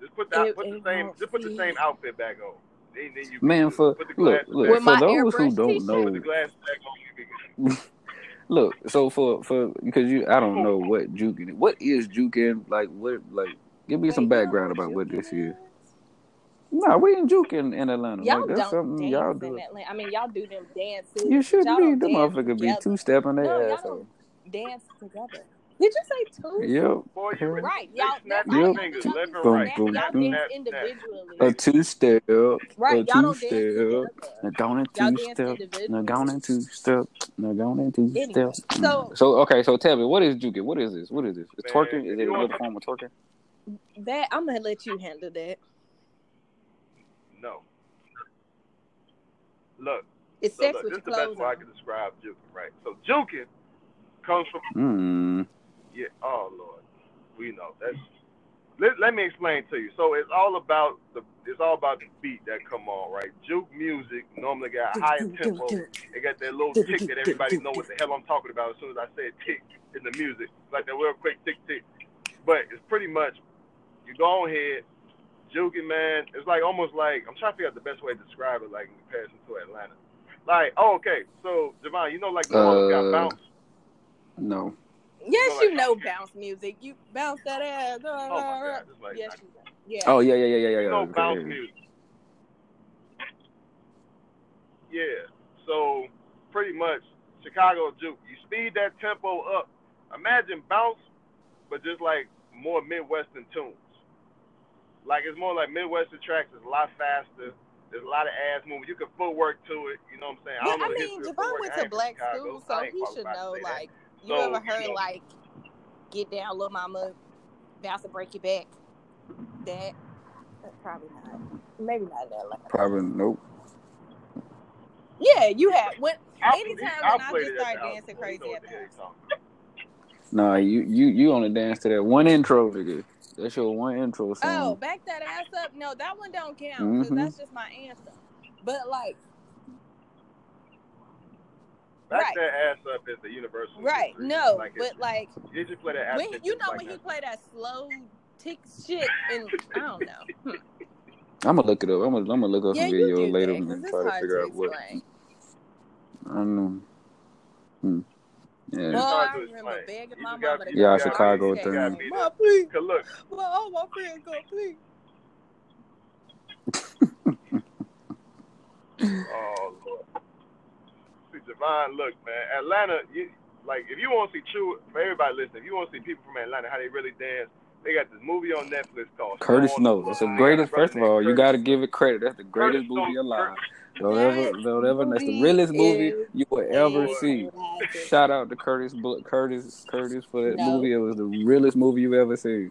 S2: Just put the
S1: It-
S2: put the same just put the
S1: fit.
S2: same outfit back on. Then, then you
S3: Man, for look, look for those who don't
S1: t-shirt.
S2: Put the
S3: know,
S2: glasses back on. You be good. [laughs]
S3: look. So for for because you, I don't know what juking. What is juking? Like what? Like give me some
S1: you don't know
S3: background about what this is.
S1: Is?
S3: No, we ain't juking in Atlanta.
S1: Y'all
S3: Like that's
S1: don't
S3: something
S1: dance
S3: y'all
S1: in
S3: do.
S1: Atlanta. I mean, y'all do them dances.
S3: You should
S1: y'all
S3: be. The motherfucker be two stepping
S1: No,
S3: their
S1: y'all
S3: ass off.
S1: don't dance together. Did you say two?
S3: Yep.
S2: Boy, you really
S1: Right, y'all.
S2: snap
S1: That's
S3: Yep.
S1: y'all
S2: fingers.
S1: Y'all
S2: left
S3: Boom,
S2: right.
S3: boom,
S1: Y'all
S3: boom.
S1: dance
S2: snap, snap.
S1: individually.
S3: A two step, a
S1: Right, y'all
S3: two
S1: don't dance
S3: step,
S1: together.
S3: a going and
S1: Y'all
S3: two
S1: dance
S3: step, no
S1: individually.
S3: going and two step, no going and two
S1: Anyway,
S3: step.
S1: so
S3: So okay, so tell me, what is juking? What is this? What is this? Is twerking? Is it
S2: you
S3: another form of twerking?
S1: that I'm gonna let you handle that.
S2: No. look,
S1: It's
S2: so
S1: sex
S2: look,
S1: with
S2: this is the best
S1: clothes
S2: way I can describe juking, right? So juking comes from
S3: Mm.
S2: yeah. Oh Lord, we know that's. Let, let me explain to you. So it's all about the it's all about the beat that come on, right? Juke music normally got a higher tempo. It got that little tick that everybody know what the hell I'm talking about as soon as I say tick in the music, like that real quick tick tick. But it's pretty much you go on ahead, juking man. It's like almost like I'm trying to figure out the best way to describe it, like in comparison to Atlanta. Like, oh, okay, so Javon, you know, like New Orleans got
S3: Uh,
S2: bounce.
S3: No.
S1: Yes,
S2: So,
S1: you know bounce music. You bounce that ass.
S2: Oh my God, like
S1: Yes, you know. Yeah.
S3: Oh yeah, yeah, yeah, yeah, yeah.
S2: you know
S3: okay,
S2: bounce music. Yeah. So pretty much Chicago juke. You speed that tempo up. Imagine bounce, but just like more Midwestern tunes. Like it's more like Midwestern tracks. It's a lot faster. There's a lot of ass movement. You can footwork to it. You know what I'm saying?
S1: Yeah,
S2: don't know
S1: I mean,
S2: history of
S1: Javon went to black
S2: Chicago,
S1: school, so
S2: ain't
S1: he should know.
S2: say that.
S1: Like, you
S2: So,
S1: ever heard
S2: you know-
S1: like "Get Down, Little Mama," "Bounce and Break Your Back"? That that's probably not. Maybe not that. Atlanta.
S3: Probably nope.
S1: Yeah, you have. When
S2: I-
S1: anytime
S2: I
S1: when I
S2: played
S1: just
S2: it
S1: start
S2: the house
S1: dancing crazy
S2: know
S1: at
S2: what
S1: the
S2: the you're talking about.
S3: Nah, you you you only dance to that one intro, nigga. That's your one intro
S1: Oh, back that ass up. No, that one don't count because
S3: Mhm.
S1: that's just my anthem. But like,
S2: Back
S1: Right.
S2: that ass up is the universal.
S1: right?
S2: history.
S1: No,
S2: Like
S1: but
S2: it's-
S1: like
S2: you just play that
S1: when you know
S2: like
S1: when he
S2: that.
S1: play that slow tick shit and I don't know. [laughs] Hmm.
S3: I'm gonna look it up. I'm gonna I'm gonna look up
S1: Yeah,
S3: some
S1: you
S3: video later
S1: that
S3: and try to figure
S1: to
S3: out what. I don't know. Hmm. Yeah.
S1: Well, I remember begging my mama
S2: gotta
S1: to
S2: be-
S1: go
S3: Yeah, Chicago thing.
S2: Be
S1: Mom, please.
S2: Cause look,
S1: Well, all my oh, friends go, please. [laughs]
S2: oh Lord. See, Javon, look, man, Atlanta. You like if you want to see true for everybody listening. If you want to see people from Atlanta how they really dance, they got this movie on Netflix called
S3: Curtis
S2: Snow on
S3: Snow. That's the greatest. First of
S2: named
S3: all, you got to give it credit. That's the greatest
S2: Curtis
S3: movie
S2: Snow-
S3: alive.
S2: Curtis-
S3: Don't ever, don't ever. That's the realest movie you will ever see. Shout out to Curtis, Curtis, Curtis for that
S1: No.
S3: movie. It was the realest movie you ever seen.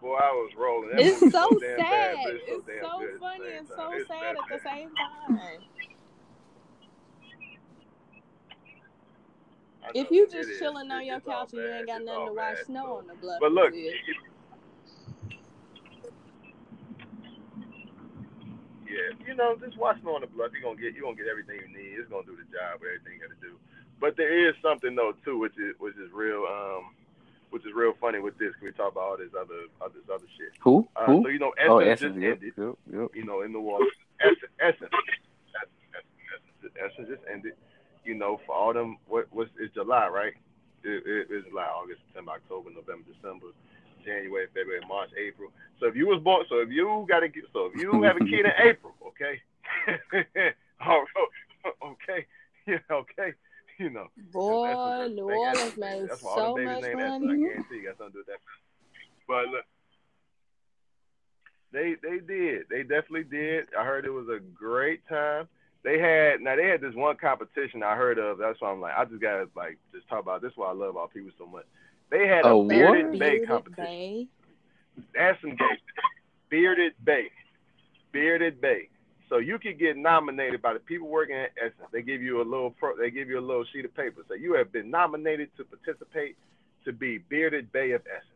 S2: Boy, I was rolling. That
S1: It's
S2: movie's
S1: so
S2: damn
S1: sad.
S2: bad, it's so
S1: It's so
S2: good at the
S1: funny and so
S2: It's
S1: sad
S2: that
S1: at the same time. If you
S2: it
S1: just chilling on your couch and you ain't got nothing to watch
S2: bad.
S1: snow
S2: So-
S1: on the bluff.
S2: But look,
S1: is.
S2: it- yeah, you know, just watch Snow on the Bluff. You're gonna get you gonna get everything you need. It's gonna do the job, with everything you gotta do. But there is something though too, which is which is real, um, which is real funny with this. Can we talk about all this other all this other shit?
S3: Who?
S2: Uh,
S3: Who?
S2: so you know, Essence,
S3: oh,
S2: just
S3: Yep,
S2: ended.
S3: yep, yep.
S2: You know, in the water. Essence, Essence, Essence, Essence, Essence just ended. You know, for all them, what what's it's July, right? It, it, it's July, August, September, October, November, December, January, February, March, April. So if you was born, so if you got a, so if you [laughs] have a kid in April, okay, [laughs] oh, okay, [laughs] yeah, okay, you know.
S1: Boy,
S2: Essence,
S1: New
S2: like
S1: Orleans
S2: Essence,
S1: made
S2: that's why all
S1: so
S2: babies
S1: much
S2: named Essence. I
S1: money.
S2: guarantee you got something to do with that. But look, they they did. They definitely did. I heard it was a great time. They had now they had this one competition I heard of. That's why I'm like I just gotta like just talk about this. Is why I love all people so much. They had a
S3: A
S2: bearded
S3: what?
S2: bay
S1: Bearded
S2: competition.
S1: Bay.
S2: That's some gay. Bearded Bay. Bearded Bay. So you could get nominated by the people working at Essence. They give you a little pro, they give you a little sheet of paper. So you have been nominated to participate to be Bearded Bay of Essence.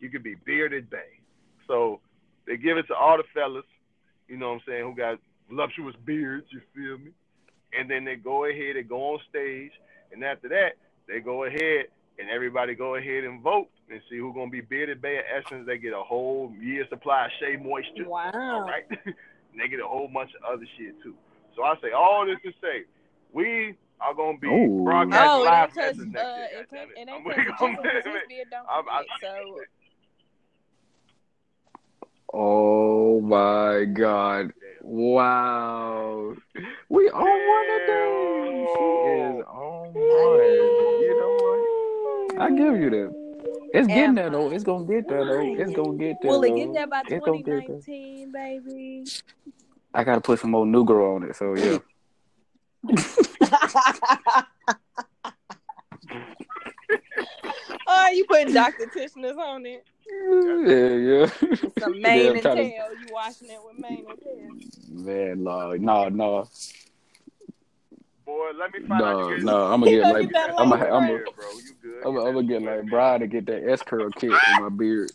S2: You could be Bearded Bay. So they give it to all the fellas, you know what I'm saying, who got voluptuous beards, you feel me? And then they go ahead, they go on stage, and after that, they go ahead and everybody go ahead and vote and see who's gonna be bearded bay of essence. They get a whole year supply of Shea Moisture.
S1: Wow.
S2: right. [laughs] and they get a whole bunch of other shit too. So I say all this to say, we are gonna be
S3: Ooh.
S2: broadcasting
S1: Oh,
S2: live
S1: it
S2: Essence
S1: cause
S2: next
S1: uh,
S2: year.
S1: it
S2: goddammit.
S1: ain't it
S2: I'm
S1: ain't cause [laughs] of
S2: I'm
S1: Jesus, 'cause
S2: gonna-
S1: his beard don't
S2: I'm- I-
S1: fit. So
S3: Oh my God! Wow, we on one today. She is on one. You know what? I give you that. It's getting there though. It's gonna get there though. It's gonna get there.
S1: will it
S3: though.
S1: get there by
S3: It's gonna get there.
S1: 2019, baby?
S3: I gotta put some more Negro on it. So yeah.
S1: All [laughs] Now oh, you putting Dr. Tishner's on it.
S3: Yeah, yeah.
S1: Some mane [laughs]
S3: Yeah,
S1: and
S3: try to-
S1: tail. You washing it with mane and tail.
S3: Man, no, no, no,
S2: Boy, let me find out.
S3: no,
S2: you
S3: no. I'm gonna get like,
S1: get
S3: I'm gonna, I'm gonna,
S2: bro. You good?
S3: I'm gonna get like Brian to get that S curl kit in my beard.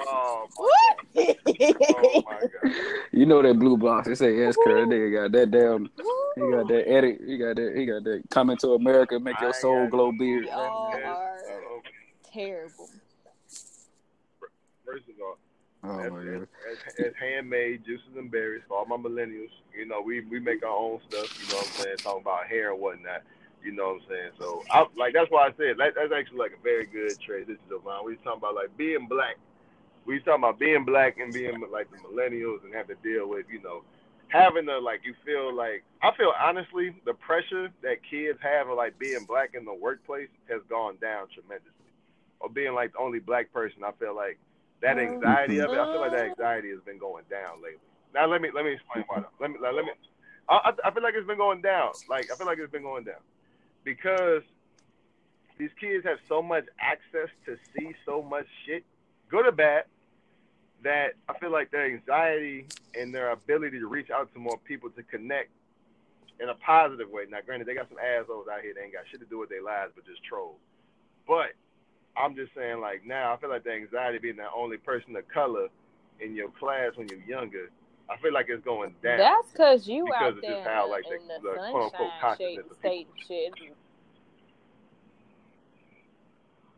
S2: Oh,
S1: What?
S2: oh my god.
S3: You know that blue box? It say S curl. That nigga got that damn. He got that edit. He got that. He got that. Coming to America, make your
S2: ain't
S3: soul glow beard.
S1: Y'all are
S2: Oh,
S1: terrible.
S2: First of all,
S3: Oh
S2: as,
S3: my
S2: as,
S3: god.
S2: as, as handmade juices and berries for all my millennials. You know, we we make our own stuff. You know what I'm saying? Talking about hair and whatnot. You know what I'm saying? So, I, like that's why I said that, that's actually like a very good trade. This is mine. We talking about like being black. We talking about being black and being like the millennials and have to deal with you know having to like you feel like I feel honestly the pressure that kids have of like being black in the workplace has gone down tremendously. Or being like the only black person, I feel like that oh, anxiety of it. I feel like that oh. anxiety has been going down lately. Now let me let me explain why. though. Let me let me. I, I I feel like it's been going down. Like I feel like it's been going down because these kids have so much access to see so much shit, good or bad, that I feel like their anxiety and their ability to reach out to more people to connect in a positive way. Now, granted, they got some assholes out here that ain't got shit to do with their lives but just trolls. But I'm just saying, like now, I feel like the anxiety being the only person of color in your class when you're younger, I feel like it's going down.
S1: That's because you
S2: Because
S1: out there
S2: how, like,
S1: the, in
S2: the-
S1: the,
S2: the quote-unquote
S1: sunshine
S2: consciousness
S1: state shit.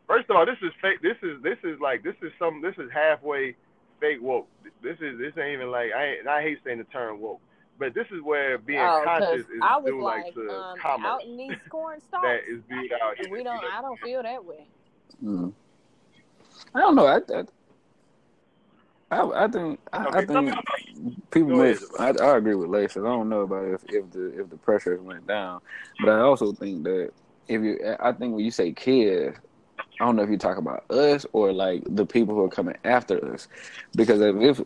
S2: First of all, this is fake. This is this is like this is some this is halfway fake woke. This is this ain't even like I ain't, I hate saying the term woke, but this is where being
S1: Oh, 'cause
S2: conscious is due like,
S1: like,
S2: to
S1: um,
S2: commerce
S1: out in these scoring stars.
S2: that is viewed out here.
S1: we don't. I don't feel that way.
S3: Mm. I don't know. I, I, I, I think I, I think people miss. I, I agree with Lace. I don't know about if, if the if the pressure went down, but I also think that if you, I think when you say kids, I don't know if you talk about us or like the people who are coming after us, because if, if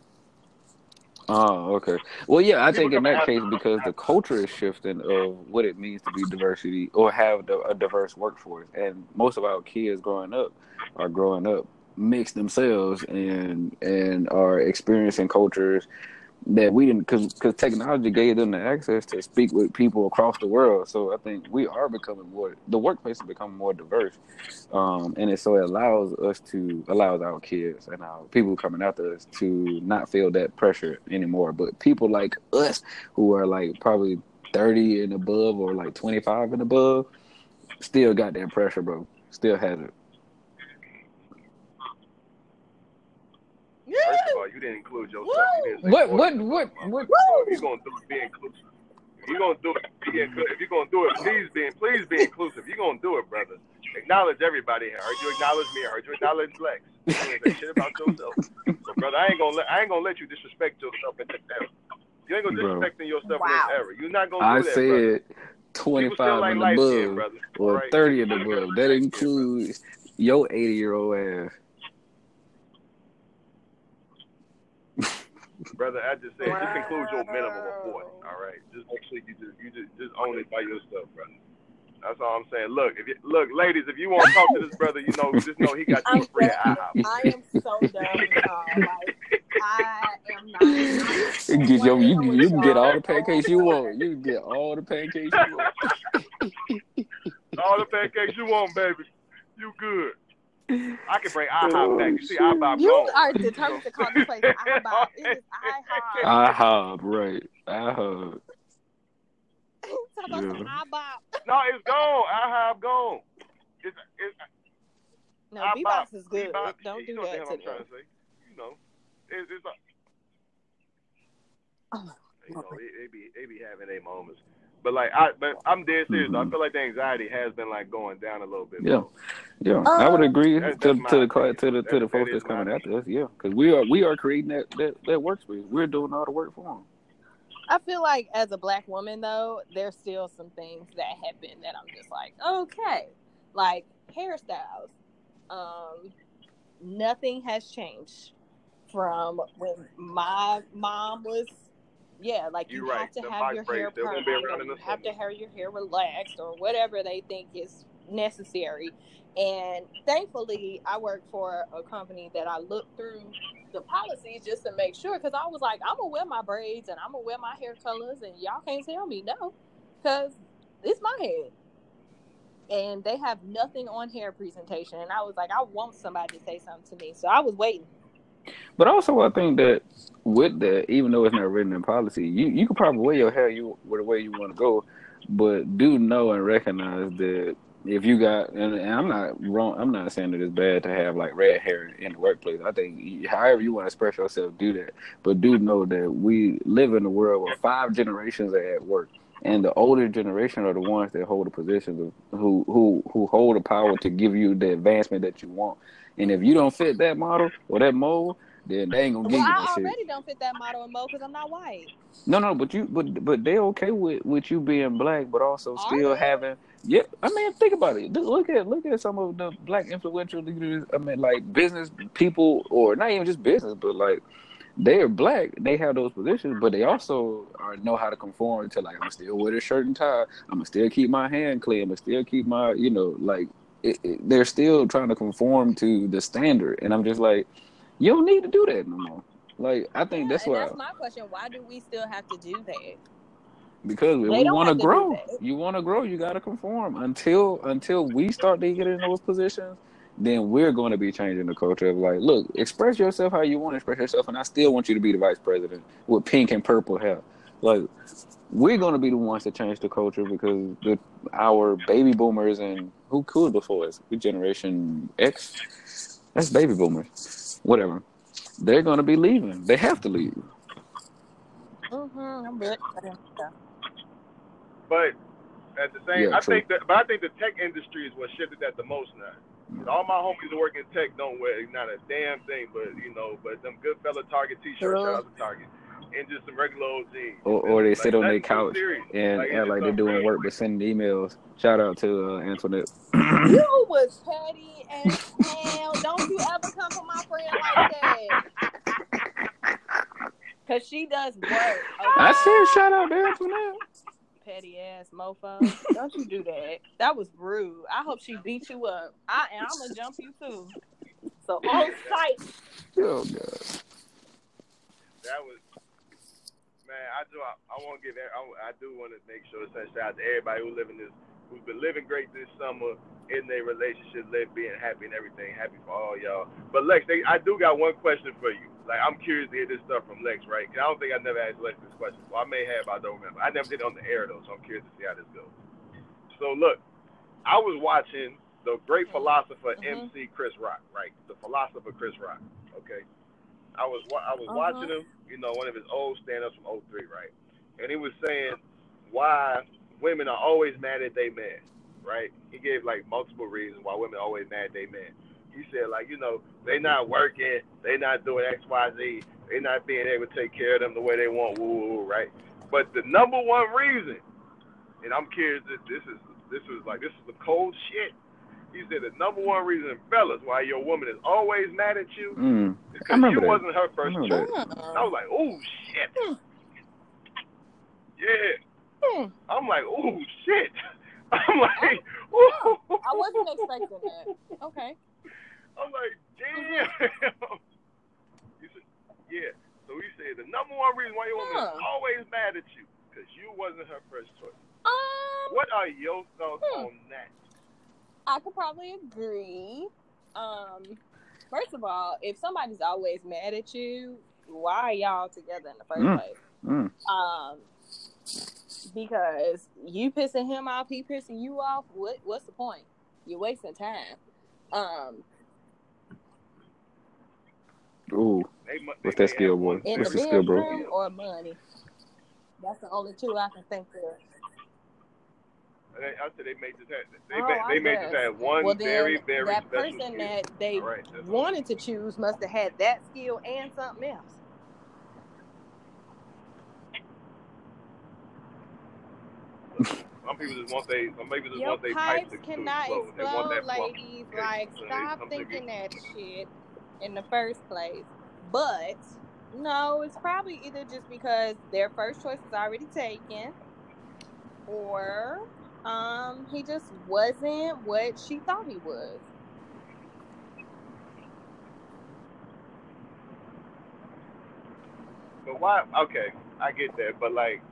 S3: Oh, okay. Well, yeah, I think in that case because the culture is shifting of what it means to be diversity or have a diverse workforce, and most of our kids growing up are growing up mixed themselves and and are experiencing cultures that we didn't because because technology gave them the access to speak with people across the world. So I think we are becoming more the workplace is becoming more diverse, um, and it so it allows us to allows our kids and our people coming after us to not feel that pressure anymore. But people like us who are like probably thirty and above or like twenty five and above still got that pressure, bro. Still has it.
S2: First of all, you didn't include yourself. You didn't say
S3: What
S2: boys.
S3: what what what?
S2: So if you're gonna do it, be inclusive. If you're gonna do it, be inclusive. If you're gonna do it, please be please be inclusive. You're gonna do it, brother. Acknowledge everybody. I heard you acknowledge me. I heard you acknowledge Lex. You ain't say shit about yourself. So, brother, I ain't gonna let I ain't gonna let you disrespect yourself in this era. You ain't gonna
S3: Bro.
S2: disrespecting yourself
S1: Wow.
S2: in this era. You're not gonna
S3: I
S2: do that,
S3: said twenty
S2: People still
S3: five
S2: like
S3: and
S2: light skin,
S3: above or
S2: Alright?
S3: thirty the above. That includes your eighty year old ass.
S2: Brother, I just said just include your minimum of forty. All right, just make sure you just you just just own it by yourself, brother. That's all I'm saying. Look, if you, look, ladies, if you want to talk to this brother, you know, just know he got you
S1: I'm
S2: for free at
S1: I am so done with y'all. Like, I am not. [laughs]
S3: You can get your you,
S1: What
S3: you can get all the pancakes you want. You can get all the pancakes you want. [laughs]
S2: All the pancakes you want, baby. You good. I can bring [laughs] IHOP back. You see, IHOP
S1: You
S2: gone.
S1: are determined to call this place IHOP. It is IHOP.
S3: IHOP, right? IHOP.
S1: Talk about some
S3: Yeah.
S1: IHOP.
S2: No, it's gone. IHOP gone. It's, it's
S1: No,
S2: IHOP.
S1: Bebops is good.
S2: Bebop,
S1: Don't
S2: you
S1: do
S2: know
S1: that to
S2: I'm
S1: them.
S2: to say. You know, it's, it's a,
S1: Oh,
S2: you know, they, they be they be having their moments. But like I, but I'm dead serious. though. I feel like the anxiety has been like going down a little bit.
S3: Yeah.
S2: more.
S3: Yeah, I would
S1: Um,
S3: agree
S2: That's-
S3: to
S2: that's my
S3: to the
S2: opinion.
S3: to the to the folks
S2: that is
S3: coming
S2: my
S3: after us. Yeah, because we are we are creating that that that workspace. We're doing all the work for them.
S1: I feel like as a black woman though, there's still some things that happen that I'm just like, okay. Like hairstyles. Um nothing has changed from when my mom was yeah, like you
S2: You're
S1: have to
S2: The
S1: have your
S2: braids
S1: hair permed
S2: be around in
S1: you have to have your hair relaxed or whatever they think is necessary. And thankfully, I work for a company that I look through the policies just to make sure. Because I was like, I'm gonna wear my braids and I'm gonna wear my hair colors, and y'all can't tell me no, because it's my head. And they have nothing on hair presentation, and I was like, I want somebody to say something to me, so I was waiting.
S3: But also, I think that with that, even though it's not written in policy, you you can probably wear your hair you the way you want to go, but do know and recognize that if you got and, and, I'm not wrong, I'm not saying that it's bad to have like red hair in the workplace. I think however you want to express yourself, do that. But do know that we live in a world where five generations are at work. And the older generation are the ones that hold the positions of who who who hold the power to give you the advancement that you want. And if you don't fit that model or that mold, then they ain't gonna give
S1: well,
S3: you
S1: I already
S3: shit.
S1: don't fit that model and mode because I'm not white.
S3: No, no, but you, but but they okay with with you being black, but also
S1: Are
S3: still
S1: they?
S3: having. Yeah, I mean, think about it. Look at look at some of the black influential leaders. I mean, like business people, or not even just business, but like they are black. They have those positions, but they also are know how to conform to like I'm still wear a shirt and tie. I'm gonna still keep my hand clean. I'm gonna still keep my, you know, like it, it, they're still trying to conform to the standard. And I'm just like, you don't need to do that no more. Like I think
S1: Yeah,
S3: that's why
S1: that's my question. Why do we still have to do that?
S3: because we want to
S1: have to do
S3: grow, you want to grow, you got to conform. Until until we start to get in those positions, then we're going to be changing the culture of like, look, express yourself how you want to express yourself, and I still want you to be the vice president with pink and purple hair. Like we're going to be the ones to change the culture because the our baby boomers and who could before us, we generation X, that's baby boomers, whatever. They're going to be leaving. They have to leave.
S1: Mm-hmm. I'm good.
S2: But at the same,
S3: Yeah,
S2: I
S3: true.
S2: think that, but I think the tech industry is what shifted that the most now. 'Cause All my homies that work in tech don't wear not a damn thing, but you know, but them good fella Target t-shirts,
S1: True.
S2: shout out to Target, and just some regular old jeans.
S3: Or, or they
S2: Like,
S3: sit on their couch and
S2: Like,
S3: act like they're doing work
S2: real.
S3: but sending emails. Shout out to uh, Antoinette. [clears throat]
S1: You was petty and hell. Don't you ever come for my friend like that. [laughs] Cause she does work.
S3: I
S1: Okay?
S3: said shout out to Antoinette.
S1: Petty ass mofo. Don't you do that. That was rude. I hope she beat you up. I and I'm gonna jump you too. So on site.
S3: Oh god.
S2: That was, man. I do. I, I want to give. I, I do want to make sure to send shout out to everybody who living this, who's been living great this summer in their relationship, live being happy and everything. Happy for all y'all. But Lex, they, I do got one question for you. Like I'm curious to hear this stuff from Lex, right? 'Cause I don't think I never asked Lex this question. Well, I may have. I don't remember. I never did it on the air though, so I'm curious to see how this goes. So look, I was watching the great philosopher
S1: Mhm.
S2: MC Chris Rock, right? The philosopher Chris Rock. Okay. I was wa- I was
S1: Uh-huh.
S2: watching him, you know, one of his old stand-ups from 03, right? And he was saying why women are always mad at their man, right? He gave like multiple reasons why women are always mad at their man. He said like, you know, they not working, they not doing X, Y, Z, they not being able to take care of them the way they want, woo, woo, woo, right? But the number one reason, and I'm curious, this, this is this is like this is the cold shit. He said the number one reason, fellas, why your woman is always mad at you
S3: Mm.
S2: is because you
S3: that.
S2: wasn't her first choice. I was like, oh shit. Yeah.
S1: Hmm.
S2: I'm like, oh shit. [laughs] I'm like, ooh.
S1: I wasn't [laughs] expecting that. Okay.
S2: I'm like, damn. [laughs] he said, yeah. So he said the number one reason why your woman is always mad at you because you wasn't her first choice.
S1: Um
S2: What are your thoughts
S1: Hmm.
S2: on that?
S1: I could probably agree. Um, first of all, if somebody's always mad at you, why are y'all together in the first
S3: Mm.
S1: place?
S3: Mm.
S1: Um, because you pissing him off, he pissing you off. What What's the point? You're wasting time. Um,
S3: Ooh.
S2: They, mu-
S3: What's that skill,
S2: have
S3: boy?
S2: one
S1: in
S3: What's
S1: the
S3: the skill, bro?
S1: bedroom or money. That's the only two I can think of.
S2: They, I said they may just have they,
S1: Oh,
S2: may,
S1: I
S2: they may just
S1: guess.
S2: have one
S1: Well, then
S2: very very
S1: that
S2: special
S1: person
S2: skill.
S1: that they
S2: All right, that's all.
S1: wanted to choose must have had that skill and something else. [laughs]
S2: Some people just want they some people just
S1: Your
S2: want they
S1: pipes
S2: pipes to
S1: cannot
S2: explode.
S1: Explode, ladies.
S2: Okay,
S1: Like, stop thinking that shit in the first place. But no, it's probably either just because their first choice is already taken, or Um, he just wasn't what she thought he was.
S2: But why? Okay, I get that, but like,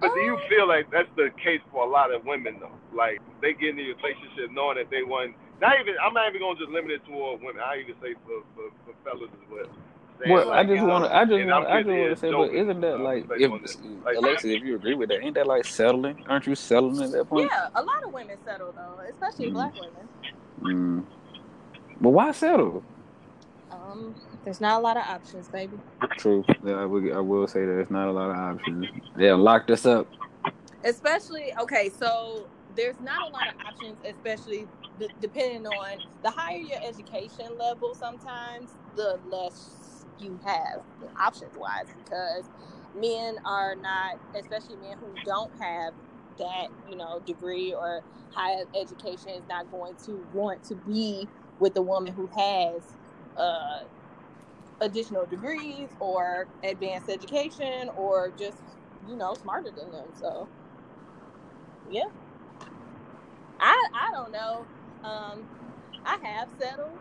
S2: but do you feel like that's the case for a lot of women though? Like they get in a relationship knowing that they want. Not even. I'm not even going to just limit it toward women. I even say for for, for fellas as well. Saying
S3: Well, I just want to, I just want,
S2: I'm
S3: I just want to say, but isn't that
S2: uh,
S3: like,
S2: based
S3: if.
S2: Like-
S3: Alexis, if you agree with that, ain't that like settling? Aren't you settling at that point?
S1: Yeah, a lot of women settle though, especially
S3: Mm.
S1: black women.
S3: Mm. But why settle?
S1: Um, there's not a lot of options, baby.
S3: True. Yeah, I will, I will say that there's not a lot of options. They locked us up.
S1: Especially okay, so there's not a lot of options, especially d- depending on the higher your education level. Sometimes the less you have options wise, because men are not, especially men who don't have that you know degree or higher education, is not going to want to be with a woman who has uh, additional degrees or advanced education or just you know smarter than them. So yeah, I I don't know. Um, I have settled.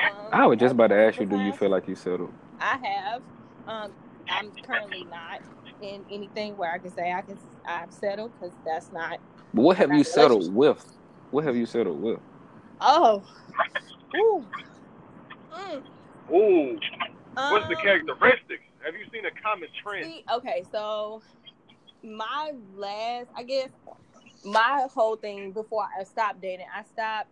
S1: Um,
S3: I was just about to ask you, do you feel like you settled?
S1: I have. Um, I'm currently not in anything where I can say I can I've settled because that's not.
S3: But what have you settled with? What have you settled with?
S1: Oh, ooh, mm.
S2: Ooh, what's the
S1: Um,
S2: characteristics? Have you seen a common trend?
S1: See, okay, so my last, I guess, my whole thing before I stopped dating, I stopped.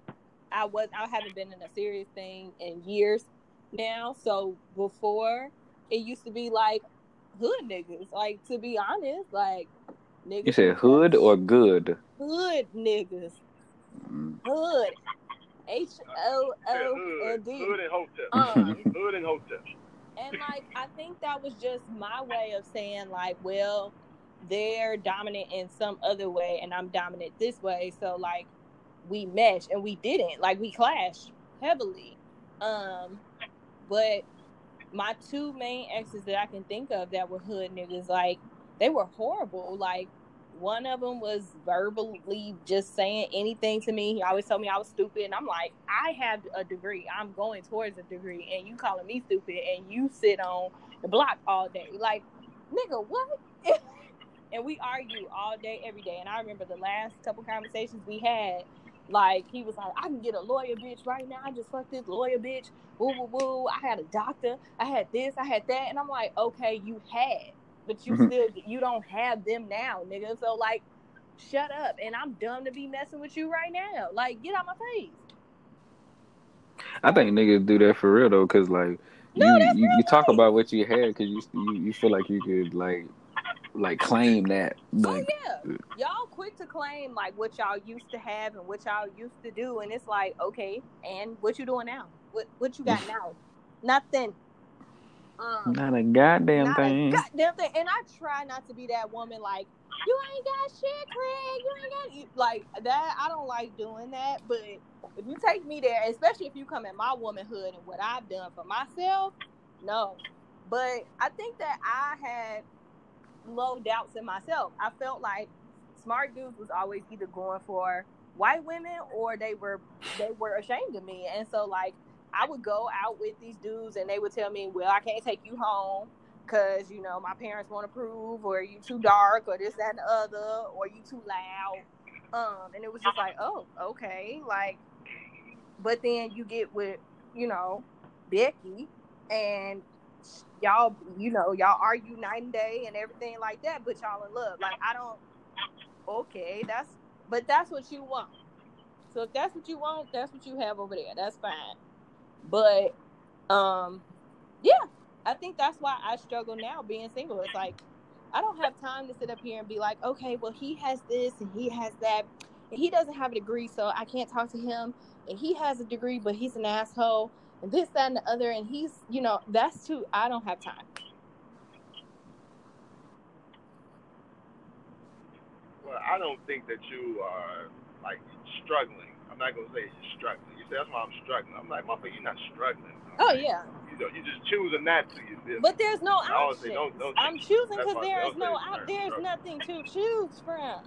S1: I was, I haven't been in a serious thing in years now. So before, it used to be like hood niggas. Like to be honest, like niggas.
S3: You said hood
S1: just-
S3: or good?
S1: hood niggas?
S3: Mm.
S1: Hood. H O
S2: hood, hood and hotel.
S1: Um, [laughs]
S2: hood and hotel.
S1: And like I think that was just my way of saying like, well, they're dominant in some other way and I'm dominant this way. So like we mesh and we didn't. Like we clashed heavily. Um but my two main exes that I can think of that were hood niggas, like they were horrible. Like one of them was verbally just saying anything to me. He always told me I was stupid, and I'm like, I have a degree. I'm going towards a degree, and you calling me stupid, and you sit on the block all day. Like, nigga, what? And we argue all day, every day. And I remember the last couple conversations we had. Like he was like, I can get a lawyer bitch right now. I just fucked this lawyer bitch. Woo woo woo. I had a doctor. I had this. I had that. And I'm like, okay, you had, but you
S3: Mhm.
S1: still you don't have them now, nigga. So like, shut up. And I'm dumb to be messing with you right now. Like, get out my face.
S3: I think niggas do that for real though, cause like
S1: No,
S3: you you, you talk about what you had, cause you you you feel like you could like like claim that.
S1: Oh yeah, y'all quick to claim like what y'all used to have and what y'all used to do, and it's like, okay, and what you doing now? What what you got now? Nothing. Um,
S3: not a goddamn
S1: not
S3: thing.
S1: a goddamn thing. And I try not to be that woman like you ain't got shit, Craig. You ain't got you, like that. I don't like doing that. But if you take me there, especially if you come at my womanhood and what I've done for myself, no. But I think that I had low doubts in myself. I felt like smart dudes was always either going for white women or they were they were ashamed of me. And so like I would go out with these dudes and they would tell me, "Well, I can't take you home because you know my parents won't approve, or you too dark, or this, that, and the other, or you too loud." Um, and it was just like, "Oh, okay." Like, but then you get with you know Becky, and y'all, you know, y'all argue night and day and everything like that, but y'all in love. Like, I don't. Okay, that's but that's what you want. So if that's what you want, that's what you have over there. That's fine. But um yeah, I think that's why I struggle now being single. It's like I don't have time to sit up here and be like, okay, well he has this and he has that, and he doesn't have a degree, so I can't talk to him. And he has a degree, but he's an asshole, and this, that, and the other. And he's, you know, that's too, I don't have time.
S2: Well, I don't think that you are like struggling. I'm not gonna say you're struggling. You say that's why I'm struggling. I'm like, motherfucker, you're not struggling.
S1: Oh yeah.
S2: You know, you just choosing not to. It's,
S1: but there's no option.
S2: Don't, don't
S1: I'm choosing because there is no op- there's nothing to choose from.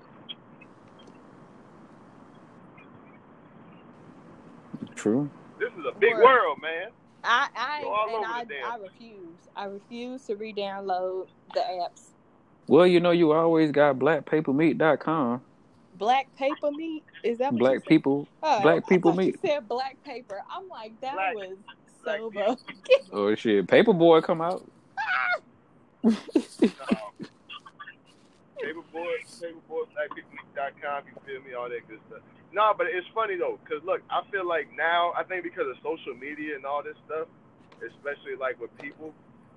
S3: True.
S2: This is a big
S1: Or-
S2: world, man.
S1: I I
S2: all
S1: and
S2: over
S1: I,
S2: the damn
S1: I refuse. I refuse to re-download the apps.
S3: Well, you know, you always got blackpeoplemeet.com.
S1: Black paper meat is that what you
S3: Black
S1: said?
S3: people,
S1: Oh,
S3: black
S1: I
S3: people
S1: thought you
S3: meat.
S1: said black paper. I'm like that
S2: Black-
S1: was
S2: black
S1: so
S2: people. [laughs]
S3: Oh shit, Paperboy come out. [laughs]
S2: Paperboy, Paperboy, blackpeople.com, you feel me, all that good stuff. No, but it's funny though, cause look, I feel like now, I think because of social media and all this stuff, especially like with people,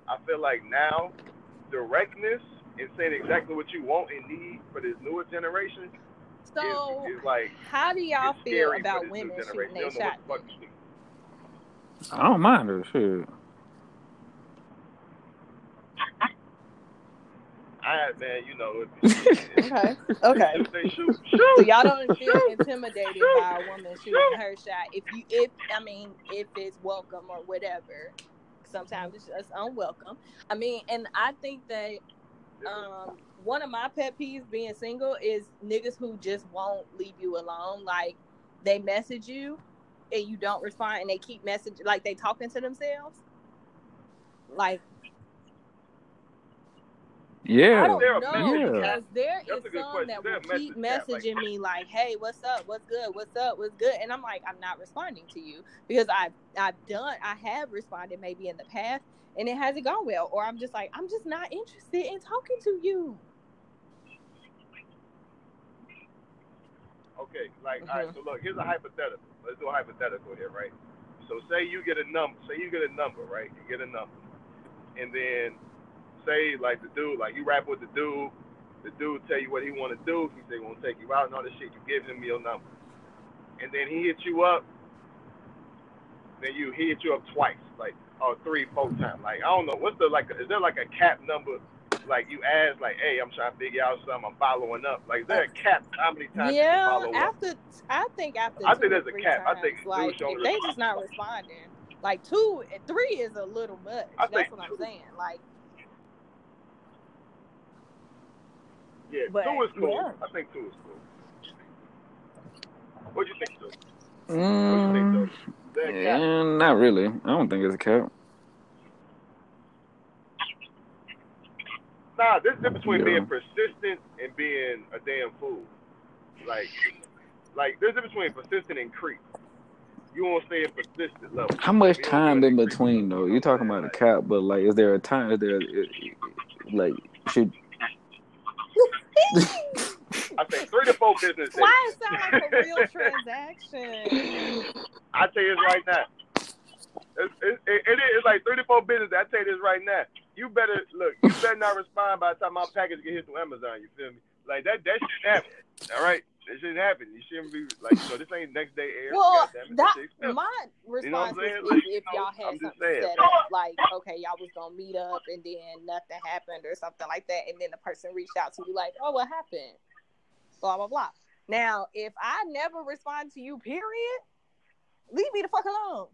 S2: I feel like now, directness and saying exactly what you want and need for this newer generation
S1: So
S2: is, is like
S1: how do y'all feel about women shooting
S2: They
S1: their shot?
S2: what the fuck to do.
S3: I don't mind her shit.
S2: I man, you know, if, [laughs]
S1: Okay. [laughs] Okay.
S2: if they [laughs] shoot,
S1: So y'all don't feel intimidated by a woman shooting her shot. If you, if I mean, if it's welcome or whatever. Sometimes it's just unwelcome. I mean, and I think that um, one of my pet peeves being single is niggas who just won't leave you alone. Like they message you and you don't respond, and they keep messaging like they talking to themselves. Like I
S3: Yeah.
S1: don't
S2: They're
S1: know
S3: message
S1: because there is
S2: That's a good
S1: some
S2: question.
S1: that will keep
S2: message
S1: messaging
S2: like-
S1: me like, "Hey, what's up? What's good? What's up? What's good?" And I'm like, I'm not responding to you because I've I've done I have responded maybe in the past and it hasn't gone well, or I'm just like, I'm just not interested in talking to you.
S2: Okay, like all right.
S1: Mhm.
S2: So look, here's a hypothetical. Let's do a hypothetical here, right? So say you get a number. Say you get a number, right? You get a number, and then say like the dude, like you rap with the dude. The dude tell you what he want to do. He say he want to take you out and all this shit. You give him your number, and then he hit you up. Then you he hit you up twice, like or three, four times. Like I don't know. What's the like? Is there like a cap number? Like you ask, like, hey, I'm trying to figure out something. I'm following up. Like, is there a cap? How many times
S1: yeah,
S2: follow up?
S1: after I think after
S2: I think there's a cap. I think
S1: like if they just not responding, like two, three is a little much.
S2: I
S1: That's what I'm saying. Like,
S2: Yeah,
S1: But,
S2: two is cool.
S1: yeah.
S2: I think two is cool. What do you think, though? What do you
S3: Mm,
S2: think, though? Is cap?
S3: yeah, not really. I don't think it's a cap.
S2: Nah, there's a difference between
S3: Yeah.
S2: being persistent and being a damn fool. Like, like there's a difference between persistent and creep. You won't stay at persistent level.
S3: How much
S2: You
S3: time in
S2: to creep
S3: between though?
S2: you
S3: You're talking about a
S2: saying?
S3: cap, but like, is there a time? Is there like should? [laughs]
S2: I say three to four business days.
S1: why it sound like a real transaction?
S2: I tell you this right now. It's, it, it, it is like three to four business. days. I tell you this right now. You better look. You better not respond by the time my package get hit through Amazon. You feel me? Like that. That shouldn't happen. All right. That shouldn't happen. You shouldn't be like, so this ain't next day air.
S1: Well,
S2: it,
S1: that
S2: this shit's expensive.
S1: my
S2: You know
S1: response
S2: Like,
S1: if,
S2: you
S1: if
S2: know,
S1: y'all had
S2: I'm
S1: something set up, like okay, y'all was gonna meet up and then nothing happened or something like that, and then the person reached out to you like, oh, what happened? Blah blah blah. Now, if I never respond to you, period, leave me the fuck alone.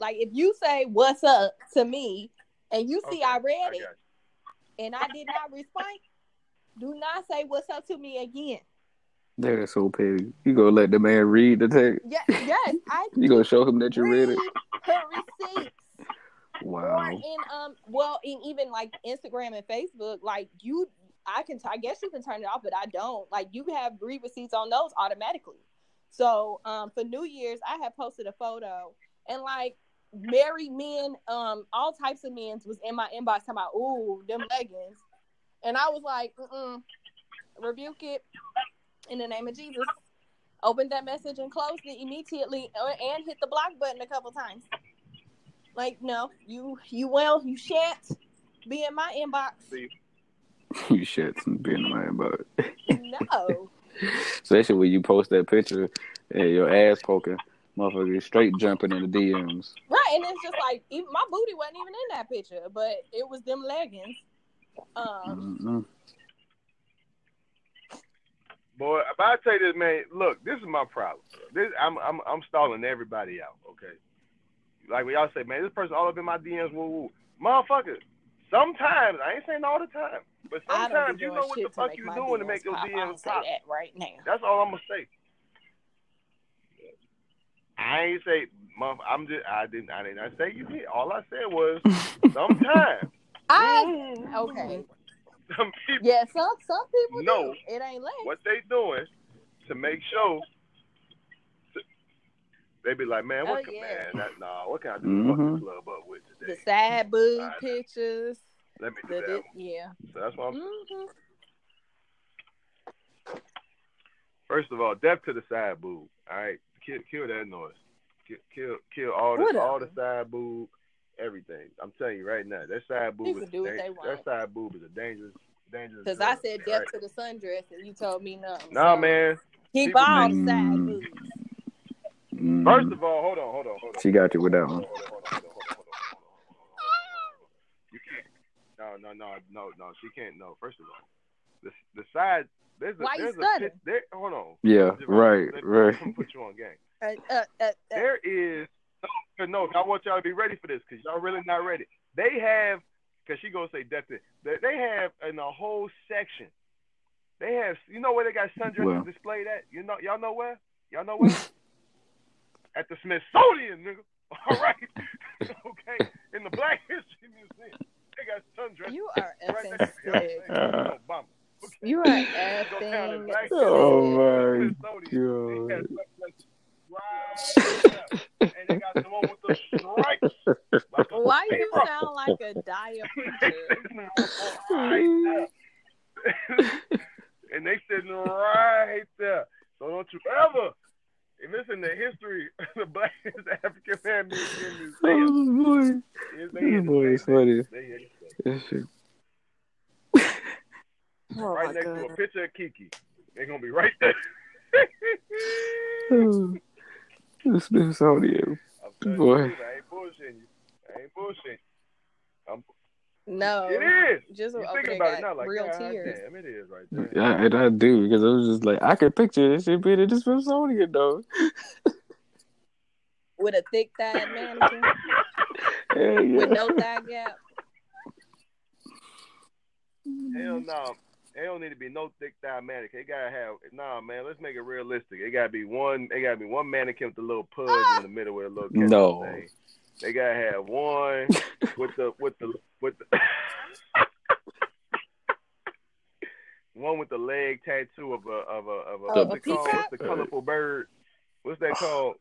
S1: Like if you say what's up to me and you see
S2: Okay,
S1: I read
S2: I
S1: it
S2: you.
S1: and I did not respond, do not say what's up to me again.
S3: That is so petty. You gonna let the man read the text?
S1: Yes, yes, I [laughs]
S3: You gonna show him that you read
S1: read
S3: it?
S1: her receipts. Or
S3: Wow.
S1: in um, well, in even like Instagram and Facebook, like you, I can, I guess you can turn it off, but I don't. Like you have read receipts on those automatically. So um, for New Year's, I had posted a photo, and like married men, um, all types of men was in my inbox talking about, ooh, them leggings, and I was like, mm rebuke it in the name of Jesus. Opened that message and closed it immediately, uh, and hit the block button a couple times. Like, no, you you will, you shan't be in my inbox. [laughs]
S3: You shan't be in my inbox.
S1: No. [laughs]
S3: Especially when you post that picture and your ass poking, motherfucker straight jumping in the DMs.
S1: Right, and it's just like even, my booty wasn't even in that picture, but it was them leggings. Um,
S3: Mm-mm.
S2: boy, if I tell you this, man, look, this is my problem. This, I'm, I'm, I'm stalling everybody out. Okay. Like when y'all say, man, this person all up in my DMs, woo woo, motherfucker. Sometimes I ain't saying all the time, but sometimes you know what the fuck you
S1: my
S2: doing to make your
S1: pop.
S2: DMs
S1: say
S2: pop.
S1: that right now.
S2: That's all I'm gonna say. I ain't say, mom. I'm just. I didn't. I did not say you did. All I said was [laughs] sometimes.
S1: I okay.
S2: Some people
S1: Yeah, some some people
S2: No.
S1: do. It ain't less.
S2: what they doing to make sure. They be like, man, what
S1: Oh,
S2: can
S1: yeah.
S2: man? That, nah, what can I do to fuck the club up with
S1: The sad boob
S2: Alright.
S1: pictures.
S2: Let me do
S1: The,
S2: that.
S1: the
S2: one.
S1: yeah.
S2: So that's what I'm.
S1: hmm
S2: First of all, death to the side boob. All right, kill, kill that noise. Kill, kill, kill all the all the side boob, everything. I'm telling you right now, that side boob is
S1: do what
S2: dan-
S1: they
S2: that side boob is a dangerous, dangerous.
S1: Because I said death
S2: right?
S1: to the sundress and you told me no.
S2: Nah,
S1: So,
S2: man.
S1: Keep
S2: People
S1: all the side
S3: Mm.
S1: boobs.
S3: Mm.
S2: First of all, hold on, hold on, hold on.
S3: She got you with that one.
S2: You can't. No, no, no, no, no. She can't. No. First of all, the the side. There's a
S1: Why you
S2: there's a pit, there. Hold on.
S3: Yeah, right,
S2: let-
S3: right.
S2: Let put you on game.
S1: Uh, uh, uh, uh,
S2: There is no, no. I want y'all to be ready for this because y'all really not ready. They have because she gonna say death. They, they have in a whole section. They have. You know where they got sundresses
S3: Well.
S2: displayed at? You know, y'all know where? Y'all know where? [laughs] at the Smithsonian, nigga. [laughs] All right. [laughs] okay. In the Black History Museum, they got sundresses.
S1: you are
S2: right
S1: effing
S2: next
S1: sick.
S2: President Obama. Okay.
S1: You are
S2: Go down in
S1: effing
S3: Oh my
S2: Smithsonian. They got
S3: god.
S2: Sundresses right. And they got the one with the stripes. Like a
S1: Why you [laughs] sound like a dire preacher?
S2: right there. and they sitting right there. So don't you ever, if it's in the history of the Black [laughs] African American Museum,
S3: Oh boy.
S2: is they
S3: This
S2: to
S3: boy is funny.
S2: They here to stay.
S3: This shit.
S1: Oh
S2: right
S1: my
S2: next to a
S1: god.
S2: picture of Kiki. They're gonna be right there. [laughs] Oh.
S3: The Smithsonian.
S2: I'm telling
S3: Boy.
S2: I ain't bullshitting you. I ain't bullshitting. I'm,
S1: No.
S2: It is.
S1: Just
S2: You
S1: over
S2: thinking about it
S1: got
S2: now, like
S1: real
S2: God
S1: tears.
S2: damn, it is right there.
S3: Yeah, and I do because I was just like, I could picture this shit being in the Smithsonian though. [laughs]
S1: With a thick thigh mannequin
S3: Hell yeah.
S1: with no thigh gap.
S2: Hell no. It don't need to be no thick thigh mannequin. It gotta have nah, man. Let's make it realistic. It gotta be one. It gotta be one mannequin with the little pudge in the middle with a little ketchup
S3: No.
S2: thing. They gotta have one [laughs] with the with the with the [laughs] one with the leg tattoo of a of a of a
S1: Oh,
S2: what's
S1: a
S2: it called?
S1: peacock?
S2: What's the colorful bird? What's that called?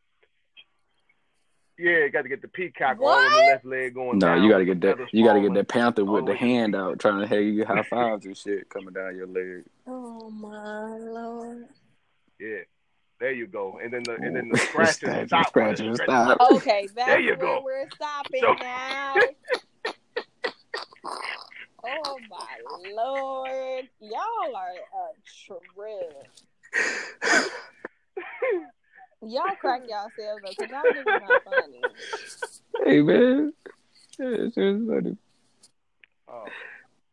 S2: Yeah, you got to get the peacock all on the
S1: What?
S2: left leg going
S3: No,
S2: down.
S3: you gotta get that. You gotta get that panther with
S2: the
S3: the
S2: way to the
S3: hand out, trying to have you high fives and shit coming down your leg.
S1: Oh my lord.
S2: Yeah, there you go. And then the and then the scratch and
S3: Scratch
S2: stop.
S3: scratch
S2: when
S3: and
S2: it
S3: stop. [laughs]
S1: Okay, [laughs] that's
S2: There you
S1: where
S2: go.
S1: we're stopping
S2: So-
S1: now. [laughs] Oh my lord. Y'all are a trip. Y'all [laughs] crack yourselves up because y'all niggas not funny.
S3: Hey man, yeah, it's just funny.
S2: Oh,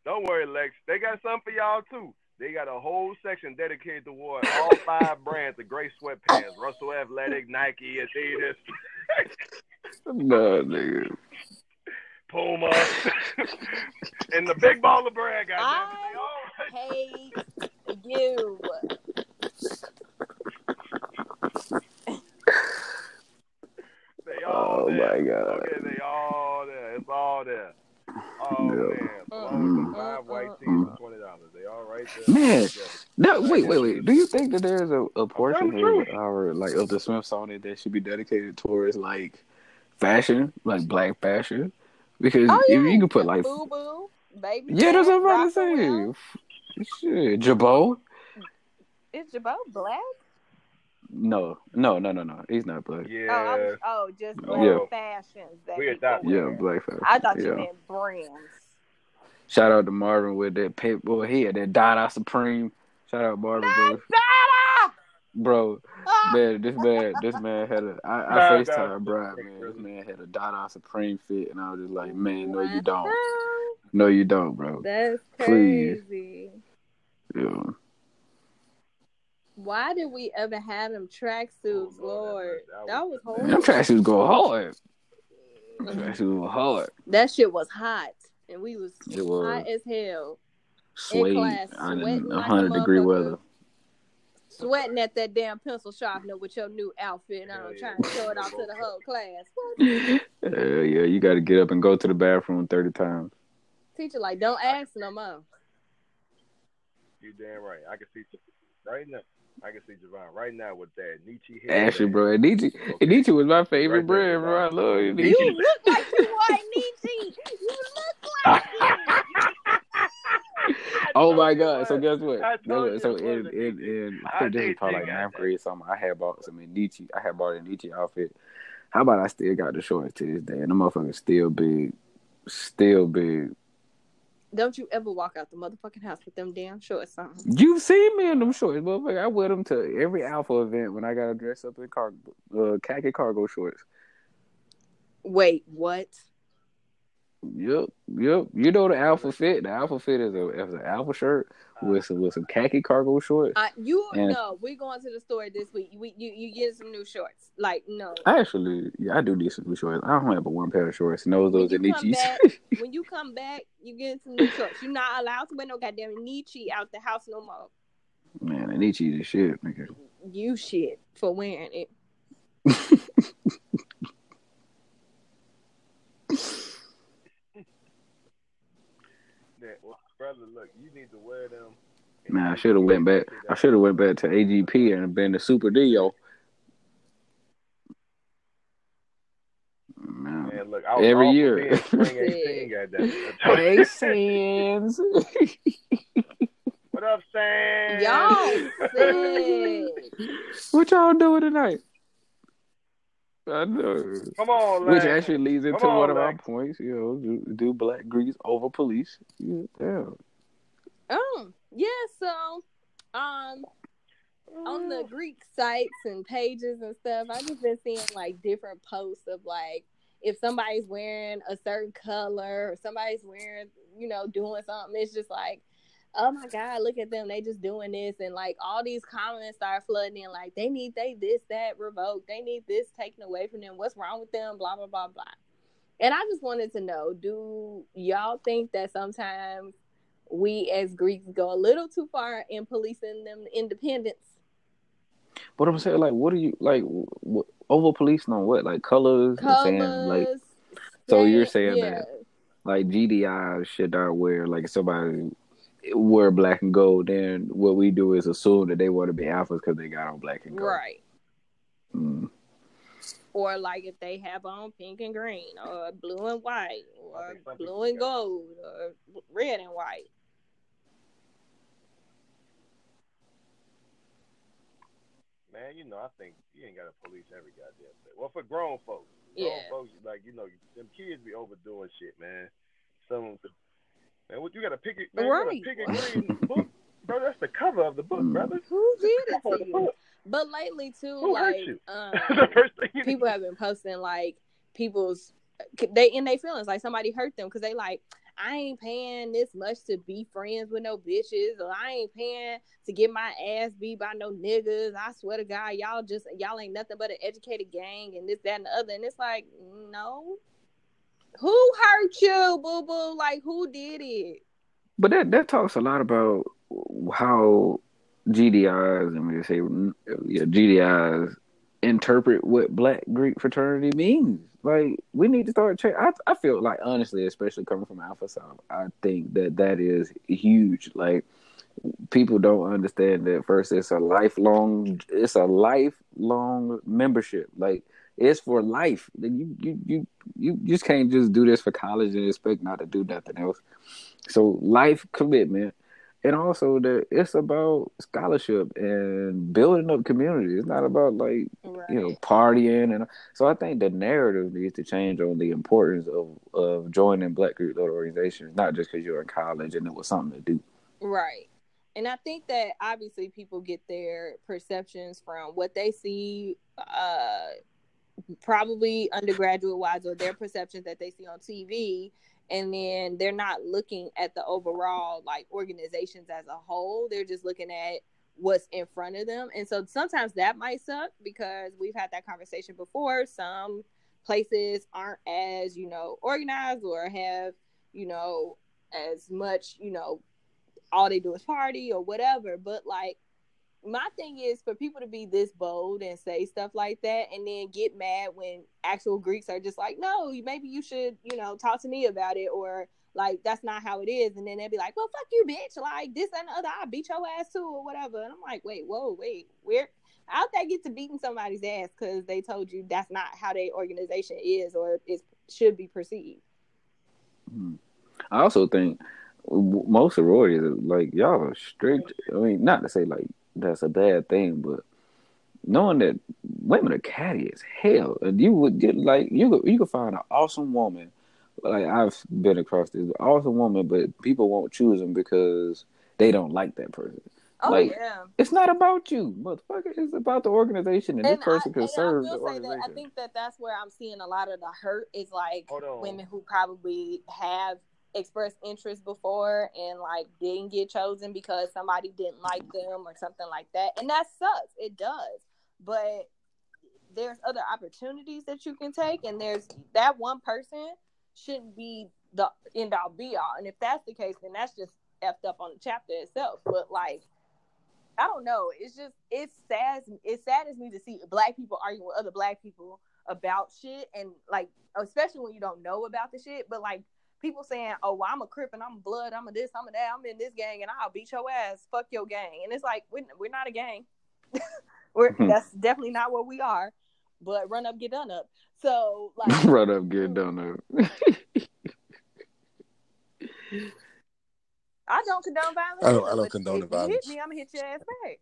S2: don't worry, Lex. They got something for y'all too. They got a whole section dedicated toward all [laughs] five brands of gray sweatpants: Russell Athletic, Nike, Adidas, [laughs]
S3: No, nigga.
S2: Puma, and the big baller brand. Guys,
S1: I hate you.
S2: they all
S3: Oh
S2: there.
S3: my god.
S2: Okay, they all there. It's all there. Oh
S3: Yeah.
S2: man, mm-hmm. along five white tees for twenty dollars. They all right there.
S3: Man. No, wait, wait, wait. Do you think that there's a, a portion of our like of the Smithsonian that should be dedicated towards like fashion, like black fashion? Because
S1: Oh,
S3: if you can put like
S1: Boo boo, baby.
S3: yeah, that's what I'm about to say. Shit, Jabot?
S1: Is Jabot black?
S3: No, no, no, no, no. He's not black.
S2: Yeah.
S1: Oh, I was, oh, just black
S3: Yeah.
S1: fashions that
S2: We
S1: people
S2: adopted.
S3: Yeah, black fashion.
S1: I thought you
S3: yeah.
S1: meant brands.
S3: Shout out to Marvin with that pit boy. He had that Dada Supreme. Shout out Marvin, bro.
S1: Dada!
S3: Bro,
S1: Ah!
S3: man, this man, this man had a. I, I
S2: Nah,
S3: Facetime
S2: nah.
S3: Brad, man. This man had a Dada Supreme fit, and I was just like, man, no, you don't. No, you don't, bro.
S1: That's
S3: Please.
S1: crazy.
S3: Yeah.
S1: Why did we ever have them tracksuits,
S2: Oh, Lord,
S1: Lord?
S2: that
S1: That
S2: was-
S1: was
S3: Them tracksuits go hard. Them tracksuits go hard.
S1: That shit was hot. and we was,
S3: It was.
S1: hot as hell,
S3: Suede,
S1: class, sweating like a
S3: hundred degree weather.
S1: sweating at that damn pencil sharpener with your new outfit, and I'm
S2: yeah.
S1: trying to show it off to the whole class. What? [laughs]
S3: Uh, yeah, you got to get up and go to the bathroom thirty times.
S1: Teacher like, don't ask no more.
S2: You damn right. I can see right now. I can see Javon right now with that Nietzsche hair.
S3: Actually, bro, Nietzsche, Nietzsche was my favorite
S2: Right there,
S3: brand, bro. I love
S1: You
S3: Nietzsche.
S1: look like you are Nietzsche. You look like it.
S3: Oh my [laughs] god! So guess what?
S2: I
S3: Guess
S2: told
S3: what? So
S2: you
S3: in in, in I
S2: I
S3: think this
S2: did
S3: was probably like
S2: I
S3: ninth grade something. I had bought some Nietzsche. I had bought a Nietzsche outfit. How about I still got the shorts to this day? And the motherfucker still big, still big.
S1: Don't you ever walk out the motherfucking house with them damn shorts on.
S3: You've seen me in them shorts, motherfucker. I wear them to every alpha event when I gotta dress up in cargo, uh, khaki cargo shorts.
S1: Wait, what?
S3: Yep, yep. You know the alpha fit. The alpha fit is a is an alpha shirt with some with some khaki cargo shorts.
S1: Uh, you
S3: And-
S1: no, we going to the store this week. We you you get some new shorts. Like no.
S3: Actually, yeah, I do need some new shorts. I don't have but one pair of shorts, and those
S1: When
S3: those
S1: you
S3: are
S1: come
S3: Nietzsche's. [laughs]
S1: when you come back, you get some new shorts. You're not allowed to wear no goddamn Nietzsche out the house no more.
S3: Man, the Nietzsche's is shit, nigga.
S1: You shit for wearing it. [laughs]
S2: That, well, brother, look, you need to wear them.
S3: Man, I should have went back. I should have went back to AGP and been the Super Dio. Man,
S2: Man, look, I was
S3: Every
S2: all for
S3: year.
S2: being Spring [laughs] 18, goddamn.
S3: hey, Sands. [laughs]
S2: What up, [laughs] Sam?
S1: Y'all sick.
S3: what y'all doing tonight? I know.
S2: Come on,
S3: Which
S2: Lang.
S3: actually leads into
S2: on,
S3: one of our
S2: Lang.
S3: points. You know, do, do black Greeks over police? Yeah, damn.
S1: Oh, yeah, so um on the Greek sites and pages and stuff, I've just been seeing like different posts of like if somebody's wearing a certain color or somebody's wearing, you know, doing something, it's just like, oh my God, look at them. They just doing this. And like all these comments start flooding in, like they need they this, that revoked. They need this taken away from them. What's wrong with them? Blah, blah, blah, blah. And I just wanted to know, do y'all think that sometimes we as Greeks go a little too far in policing them independents?
S3: But I'm saying, like, what are you like? What, over policing on what? Like colors? and saying, like,
S1: Colors.
S3: so you're saying
S1: yeah.
S3: that like GDI should not wear like somebody wear black and gold, then what we do is assume that they want to be alphas because they got on black and gold.
S1: Right.
S3: Mm.
S1: Or like if they have on pink and green, or blue and white, or blue and gold, or red and white.
S2: Man, you know, I think you ain't got to police every goddamn thing. Well, for grown folks. Grown
S1: Yeah.
S2: folks, like, you know, them kids be overdoing shit, man. Some man, what you got to pick it, man,
S1: Right.
S2: pick it green [laughs] book. Bro, that's the cover of the book,
S3: Mm.
S2: brother.
S1: Who did it to you? But lately too,
S2: Who
S1: like [laughs] um,
S2: the first thing
S1: people have been posting like people's they in their feelings like somebody hurt them because they like I ain't paying this much to be friends with no bitches or I ain't paying to get my ass beat by no niggas. I swear to God, y'all just y'all ain't nothing but an educated gang and this, that, and the other. And it's like, no. Who hurt you, boo boo? Like who did it?
S3: But that that talks a lot about how GDIs, I mean, say yeah, GDIs interpret what Black Greek fraternity means. Like we need to start check. I I feel like honestly, especially coming from Alpha Psi, I think that that is huge. Like people don't understand that first. It's a lifelong. It's a lifelong membership. Like it's for life. You you you you just can't just do this for college and expect not to do nothing else. So life commitment, and also that it's about scholarship and building up community. It's not about like
S1: Right.
S3: you know partying and so I think the narrative needs to change on the importance of of joining Black group organizations, not just because you're in college and it was something to do.
S1: Right. And I think that obviously people get their perceptions from what they see, uh, probably undergraduate wise, or their perceptions that they see on TV. And then they're not looking at the overall like organizations as a whole. They're just looking at what's in front of them. And so sometimes that might suck because we've had that conversation before. Some places aren't as, you know, organized or have you know, as much, you know, all they do is party or whatever. But like my thing is for people to be this bold and say stuff like that and then get mad when actual Greeks are just like, no, maybe you should, you know, talk to me about it or like that's not how it is. And then they'd be like, well, fuck you, bitch. Like this and the other, I'll beat your ass too or whatever. And I'm like, wait, whoa, wait, where? How'd that get to beating somebody's ass because they told you that's not how their organization is or it should be perceived?
S3: Hmm. I also think most sororities, like y'all are strict. I mean, not to say like that's a bad thing, but knowing that women are catty as hell, and you would get like you could you could find an awesome woman. Like I've been across this awesome woman, but people won't choose them because they don't like that person.
S1: Oh
S3: like,
S1: yeah,
S3: it's not about you, motherfucker. It's about the organization, and,
S1: and
S3: this person
S1: I,
S3: can serve the
S1: I
S3: organization.
S1: That, I think that that's where I'm seeing a lot of the hurt is like women who probably have expressed interest before and like didn't get chosen because somebody didn't like them or something like that. And that sucks. It does. But there's other opportunities that you can take and there's that one person shouldn't be the end all be all. And if that's the case, then that's just effed up on the chapter itself. But like I don't know. It's just it's sad. It saddens me to see black people arguing with other black people about shit, and like especially when you don't know about the shit. But like people saying, "Oh, well, I'm a crip and I'm blood, I'm a this, I'm a that, I'm in this gang, and I'll beat your ass. Fuck your gang." And it's like we're, we're not a gang. [laughs] we're
S3: Hmm.
S1: that's definitely not what we are. But run up, get done up. So [laughs] like,
S3: Run up, get done up.
S1: I don't condone violence.
S4: I don't- I don't condone
S1: if
S4: the
S1: you hit
S4: violence.
S1: me, I'm gonna hit your ass back.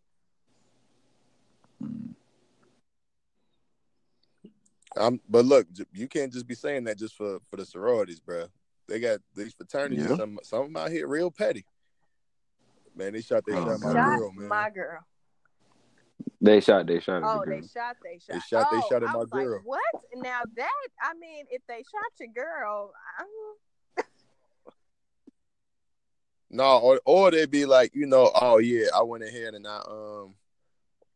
S4: I'm, but look, you can't just be saying that just for for the sororities, bro. They got these fraternities.
S3: Yeah.
S4: Some some of them out here real petty. Man, they shot they
S3: Oh,
S4: shot my girl, man.
S1: my girl.
S3: they shot. They shot.
S1: Oh,
S3: the
S1: they shot, they shot.
S4: They shot- they
S1: oh,
S4: shot at
S1: I
S4: my
S1: was like,
S4: girl.
S1: what? Now that I mean, if they shot your girl, I'm, [laughs]
S4: No, or or they'd be like, you know, oh yeah, I went ahead and I um,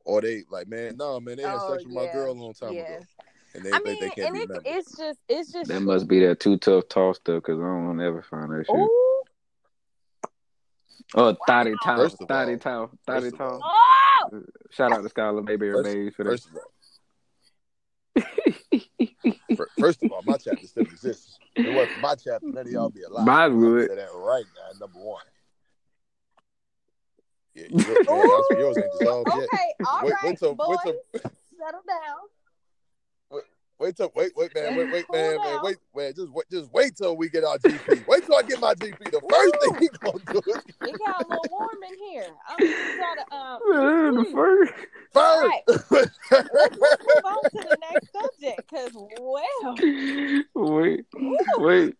S4: or they like, man, no, man, they had
S1: Oh,
S4: sex with my girl a long time
S1: yeah.
S4: ago, and they
S1: I mean,
S4: they can't
S1: and it, it's just, it's just.
S3: That must be that too tough toss stuff because I don't want to ever find that shit.
S1: Ooh,
S3: Oh, thotty towel,
S4: First of
S3: thotty
S4: all-
S3: towel, thotty
S4: of
S3: towel.
S1: oh,
S3: Shout out to Skylar Mayberry
S4: First-
S3: Mays for that.
S4: First of all, first of all, my chapter still exists. It wasn't my chapter, none of y'all be alive.
S3: Mine
S4: I'll
S3: would.
S4: that right now, number one. Yeah, yours, [laughs] yours ain't dissolved yet.
S1: okay, all
S4: Wait-
S1: right,
S4: wait till-
S1: boys,
S4: wait till-
S1: settle down.
S4: Wait till wait wait man wait wait man, man
S1: down.
S4: wait man just wait just wait till we get our GP. Wait till I get my GP. The first
S1: Ooh.
S4: thing he gonna do is [laughs]
S1: It got a little warm in here. I'm gonna try to um.
S3: Man, the first.
S1: All
S4: first.
S1: right, let's, let's move on to the next subject because well, [laughs]
S3: Wait, wait.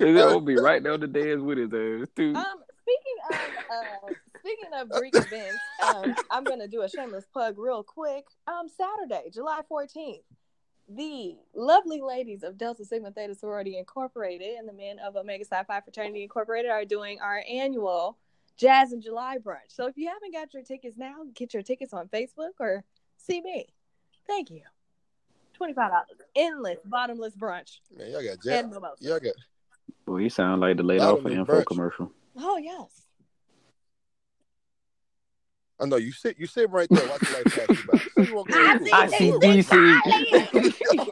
S3: And that will be right down the dance with his ass too.
S1: Um, speaking of uh, speaking of Greek events, um, I'm gonna do a shameless plug real quick. Um, Saturday, July 14th, the lovely ladies of Delta Sigma Theta Sorority Incorporated and the men of Omega Psi Phi Fraternity Incorporated are doing our annual Jazz in July brunch. So if you haven't got your tickets now, get your tickets on Facebook or see me. Thank you. Twenty-five dollars, endless, bottomless brunch
S4: Man, y'all got jazz.
S1: and
S4: Jack.
S1: mimosa.
S4: Y'all got
S3: Boy, you sound like the
S4: laid
S3: off of
S4: of
S3: info
S4: brunch.
S3: commercial.
S1: Oh yes.
S4: I know you sit you sit right there. Watch the light pass you by. So you [laughs]
S1: I see
S4: school.
S3: I see
S1: things [laughs]
S3: DC.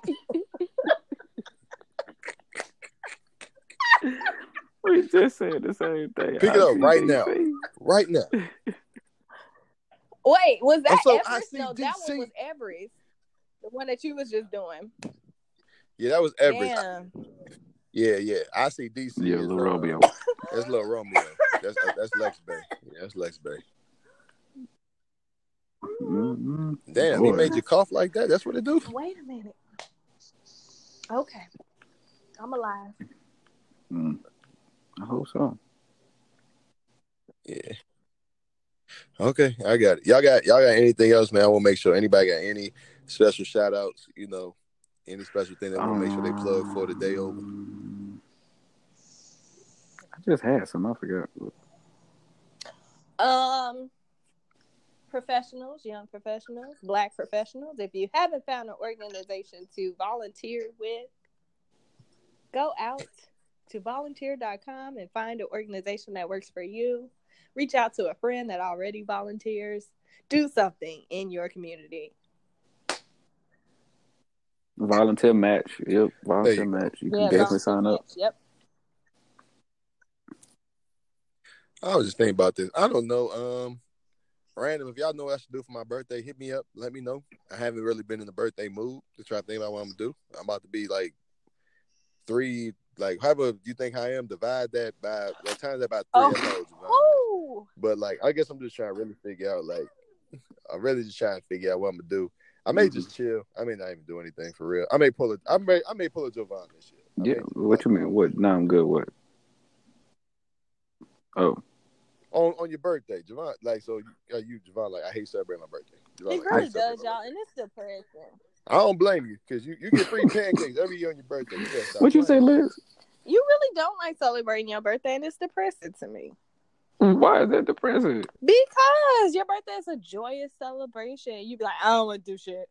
S3: we just said the same thing.
S4: Pick it up
S3: see
S4: right now. Right now.
S1: Wait, was that
S4: Also,
S1: Everest? No, that one was Everest. The one that you was just doing.
S4: Yeah, that was Everett.
S1: Damn.
S4: Yeah, yeah. I see DC.
S3: Yeah,
S4: is,
S3: little
S4: uh,
S3: Romeo.
S4: That's little Romeo. That's that's Lex Bay. Yeah, that's Lex Bay.
S3: Mhm.
S4: Damn, he made you cough like that. That's what it do.
S1: Wait a minute. Okay. I'm alive.
S3: Mm. I hope so.
S4: Yeah. Okay, I got it. Y'all got y'all got anything else, man? I want to make sure anybody got any special shout outs, you know, any special thing that want to make sure they plug for the day over.
S3: Um, I just had some. I forgot.
S1: Um professionals, young professionals, black professionals. If you haven't found an organization to volunteer with, go out to volunteer.com and find an organization that works for you. Reach out to a friend that already volunteers. Do something in your community.
S3: Volunteer match. Yep. Volunteer
S4: you
S3: match. You can definitely sign up.
S1: match. Yep.
S4: I was just thinking about this. I don't know. Um, random. If y'all know what I should do for my birthday, hit me up. Let me know. I haven't really been in the birthday mood to try to think about what I'm gonna do. I'm about to be like three. Like, however you think I am, divide that by what times that by three.
S1: Oh.
S4: I know, But like, I guess I'm just trying to really figure out. Like, [laughs] I'm really just trying to figure out what I'm gonna do. I may
S3: Mm-hmm.
S4: just chill. I may not even do anything for real. I may pull it. I may. I may pull a Javon this year. I
S3: Yeah. What you mean? What? No, I'm good. What? Oh,
S4: on on your birthday, Javon. Like, so you, uh, you Javon, like, I hate celebrating my birthday. Javon,
S1: It
S4: like, I
S1: really
S4: hate
S1: does, y'all, and it's depressing.
S4: I don't blame you because you, you get free pancakes every year on your birthday. You better
S3: what you say. Liz?
S1: You really don't like celebrating your birthday, and it's depressing to me.
S3: Why is that depressing?
S1: Because your birthday is a joyous celebration. You'd be like, I don't want to do shit,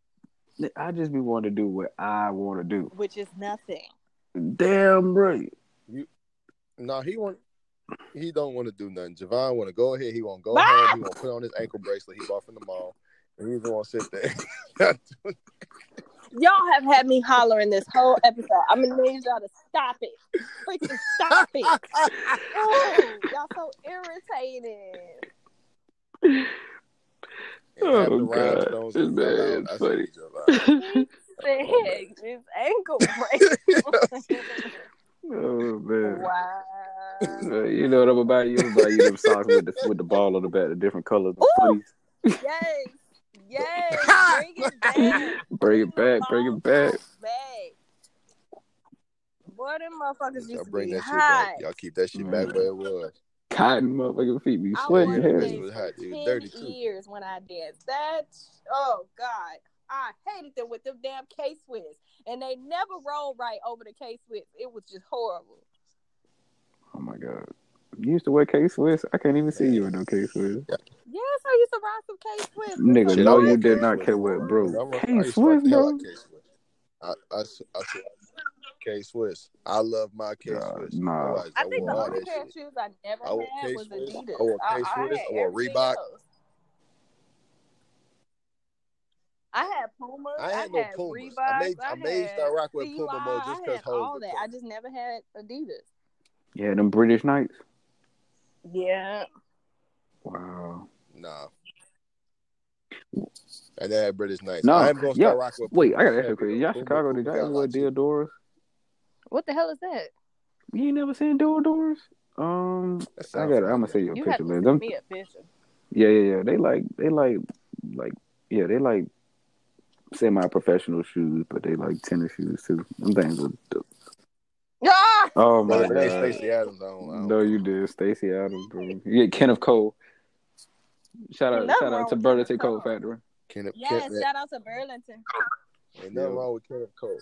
S3: I just be wanting to do what I want to do.
S1: which is nothing.
S3: Damn right.
S4: You, No, he want. He don't want to do nothing. Javon want to go ahead. He want to go
S1: Bye.
S4: home. He want to put on his ankle bracelet he bought from the mall, and he's gonna sit there. [laughs]
S1: Y'all have had me hollering this whole episode. I'm gonna need y'all to stop it. Freaking stop it. [laughs] Oh, y'all so irritating.
S4: And
S3: Oh, God.
S4: rhinestones
S3: This
S4: that fell
S3: man
S4: out,
S3: is
S4: I
S3: funny.
S4: Oh, said,
S1: Sick. This ankle [laughs] bracelet.
S3: Oh man.
S1: wow.
S3: You know what I'm about? You about you them socks with the with the ball on the back, the different colors.
S1: Ooh.
S3: fleece.
S1: Yes. Yes. [laughs] [laughs] Bring it back.
S3: Bring it back, bring it back.
S1: Back. Boy, them motherfuckers
S4: Y'all
S1: used to
S4: bring
S1: be
S4: that shit
S1: hot.
S4: back. Y'all keep that shit back where it was.
S3: Cotton motherfucking feet be
S1: I
S3: sweating
S1: wore
S3: your
S1: them
S3: head.
S4: It was hot. It was dirty, too.
S1: years when I danced. That, oh God. I hated them with them damn K Swiss. And they never rolled right over the K Swiss. It was just horrible.
S3: Oh my god. You used to wear K Swiss? I can't even see you in no K Swiss.
S1: Yes, I used to rock some K Swiss.
S3: Nigga,
S4: Shit,
S3: no, you did not
S4: Swiss.
S3: care what, bro.
S4: I rock- I
S3: K
S4: used to rock
S3: Swiss,
S4: the hell out
S3: bro.
S4: of Swiss. I, I, I, I, K Swiss. I love my K
S3: God,
S4: Swiss.
S3: nah.
S4: Oh, I,
S1: I
S4: I
S1: think the only pair of shoes I never
S4: I
S1: had was
S4: K-Swiss.
S1: Adidas.
S4: I wore
S1: I, I
S4: K-Swiss.
S1: had
S4: I wore Reebok.
S1: else. I had Puma.
S4: I had
S1: I
S4: no
S1: had
S4: Pumas.
S1: Reebok.
S4: I made I made
S1: had
S4: start rock with
S1: CY,
S4: Puma mode just
S1: I
S4: because
S1: had all
S4: Hov
S1: that. I just never had Adidas.
S3: Yeah, them British Knights.
S1: Yeah.
S3: Wow.
S4: Nah. And they had British Knights.
S3: No,
S4: I am gonna
S3: yeah.
S4: start rocking with
S3: Wait,
S4: Puma.
S3: I gotta ask you a question. Y'all Chicago, did y'all ever
S4: a
S3: wear
S4: lot.
S3: Diadoras?
S1: What the hell is that?
S3: You ain't never seen Diadoras? Um, I
S4: sound
S3: got. I'm gonna
S4: familiar.
S3: send you a
S1: You
S3: picture,
S1: to
S3: man.
S1: send
S3: Them,
S1: me a picture.
S3: yeah, yeah, yeah. They like, they like, like, yeah, they like semi-professional shoes, but they like tennis shoes too. Them things are. dope.
S1: Ah!
S3: Oh my
S4: if it ain't
S3: god!
S4: Stacy Adams, I don't, I don't
S3: No, you did, Stacy Adams, bro. You get Kenneth Cole. Shout out, shout out to Burlington
S1: Kenneth
S3: Cole
S1: Cole.
S3: Factory.
S4: Kenneth,
S1: Yes,
S4: Kenneth,
S1: shout out to Burlington.
S4: ain't nothing
S3: Yeah.
S4: wrong with Kenneth Cole.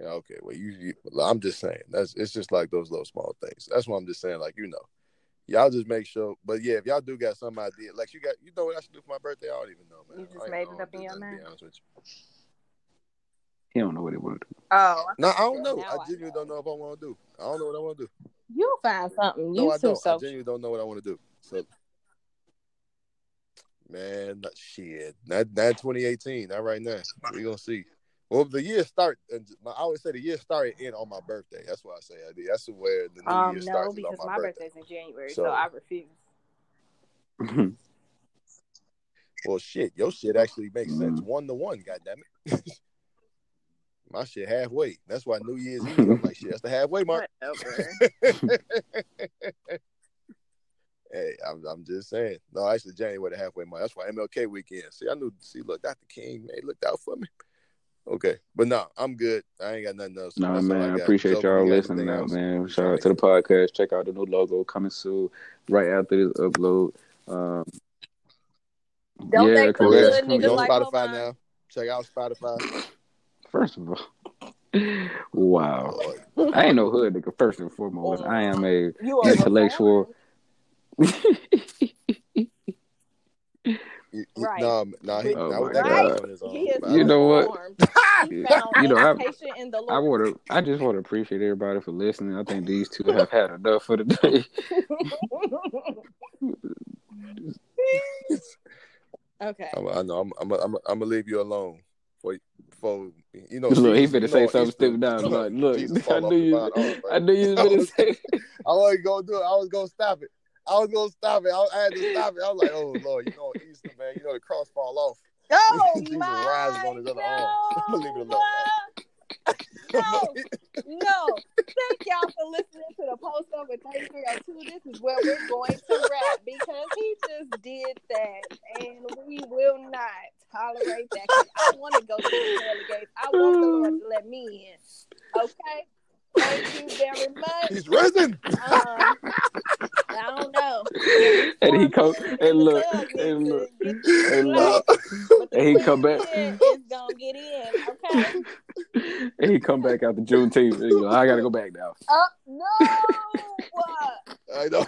S4: Yeah, okay. Well, you, you, I'm just saying that's it's just like those little small things. That's what I'm just saying. Like you know, y'all just make sure. But yeah, if y'all do got some idea, like you got, you know what I should do for my birthday? I don't even know, man.
S1: You just made
S4: know
S1: it up in your
S4: nothing, to
S1: mind?
S4: Be honest with you.
S3: He don't know what he want to do.
S1: Oh,
S4: No, I
S1: thought you
S4: don't
S1: said
S4: know.
S1: now
S4: I genuinely don't know if I want to do. I don't know what I want to do.
S1: You'll find something.
S4: No,
S1: You
S4: I
S1: too
S4: don't. I genuinely don't know what I want to do. So, man, not, shit, not not 2018, not right now. We gonna see. Well, the year start. and I always say the year started in on my birthday. That's why I say I did. That's where the new
S1: Um,
S4: year
S1: no,
S4: starts is
S1: because
S4: on
S1: my,
S4: my, birthday.
S1: birthday's in January,
S4: So-
S1: so I refuse. [laughs]
S4: Well, shit, your shit actually makes sense.
S3: Mm.
S4: One to one, goddamn it. [laughs] my shit halfway. That's why New Year's Eve. I'm like, shit, that's the halfway mark. [laughs] Hey, I'm, I'm just saying. No, actually, January the halfway mark. That's why MLK weekend. See, I knew. See, look, Dr. King, man, he looked out for me. Okay, but no, I'm good. I ain't got nothing else.
S3: No,
S4: That's all
S3: man,
S4: I
S3: I appreciate
S4: Joker,
S3: y'all listening out, man. Shout out to the podcast. Check out the new logo coming soon, right after this upload. Um,
S1: Don't
S3: yeah,
S1: make the
S3: congrats.
S1: hood
S4: We on
S1: like
S4: Spotify
S1: Hovon.
S4: now. Check out Spotify.
S3: First of all, [laughs] wow,
S4: Lord.
S3: I ain't no hood nigga. First and foremost, I am a intellectual. [laughs]
S1: reformed.
S4: You- you-
S1: Right.
S4: Nah, nah, he,
S3: Oh
S4: not with that
S1: God.
S4: on his arm.
S1: He is
S3: You know what?
S1: informed. He found
S3: You know, [laughs] I-
S1: education in the
S3: I want to. I just want to appreciate everybody for listening. I think these two have had enough for the day. [laughs]
S1: okay.
S4: I'm, I know. I'm. I'm. I'm. I'm gonna leave you alone for for you know.
S3: Look, he
S4: Jesus,
S3: finna
S4: you
S3: say
S4: know,
S3: something
S4: Easter,
S3: stupid now.
S4: you know,
S3: Look, look,
S4: Jesus [laughs]
S3: I knew you.
S4: off,
S3: I knew you was gonna say.
S4: I wasn't gonna do it. I was gonna stop it. I was gonna stop it. I, I had to stop it. I was like, oh Lord, you know Easter, man. You know the cross fall off. [laughs] [laughs]
S1: Oh
S4: Jesus
S1: my
S4: rises on his other arm. Leave it alone. [laughs]
S1: No, no. Thank y'all for listening to the post over 3302. This is where we're going to wrap because he just did that and we will not tolerate that. I want to go to the gates. I want the Lord to let me in. Okay? Thank you very much.
S4: He's risen.
S1: Um, I don't know.
S3: And he come and look
S1: in the tug
S3: and look and look and he come back
S1: is gonna get in, okay? [laughs]
S3: and he come back after Juneteenth. And he go, I gotta go back now.
S1: Uh, no!
S4: I know.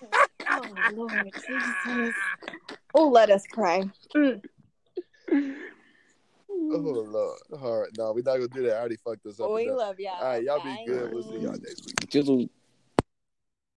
S4: [laughs]
S1: oh, Lord Jesus. Oh, let us pray. Mm. [laughs]
S4: Oh Lord. All right. No, we're not gonna do that. I already fucked this up.
S1: Oh, we
S4: enough.
S1: love y'all.
S4: All right, y'all be good. We'll see y'all next week.
S3: Jizzle.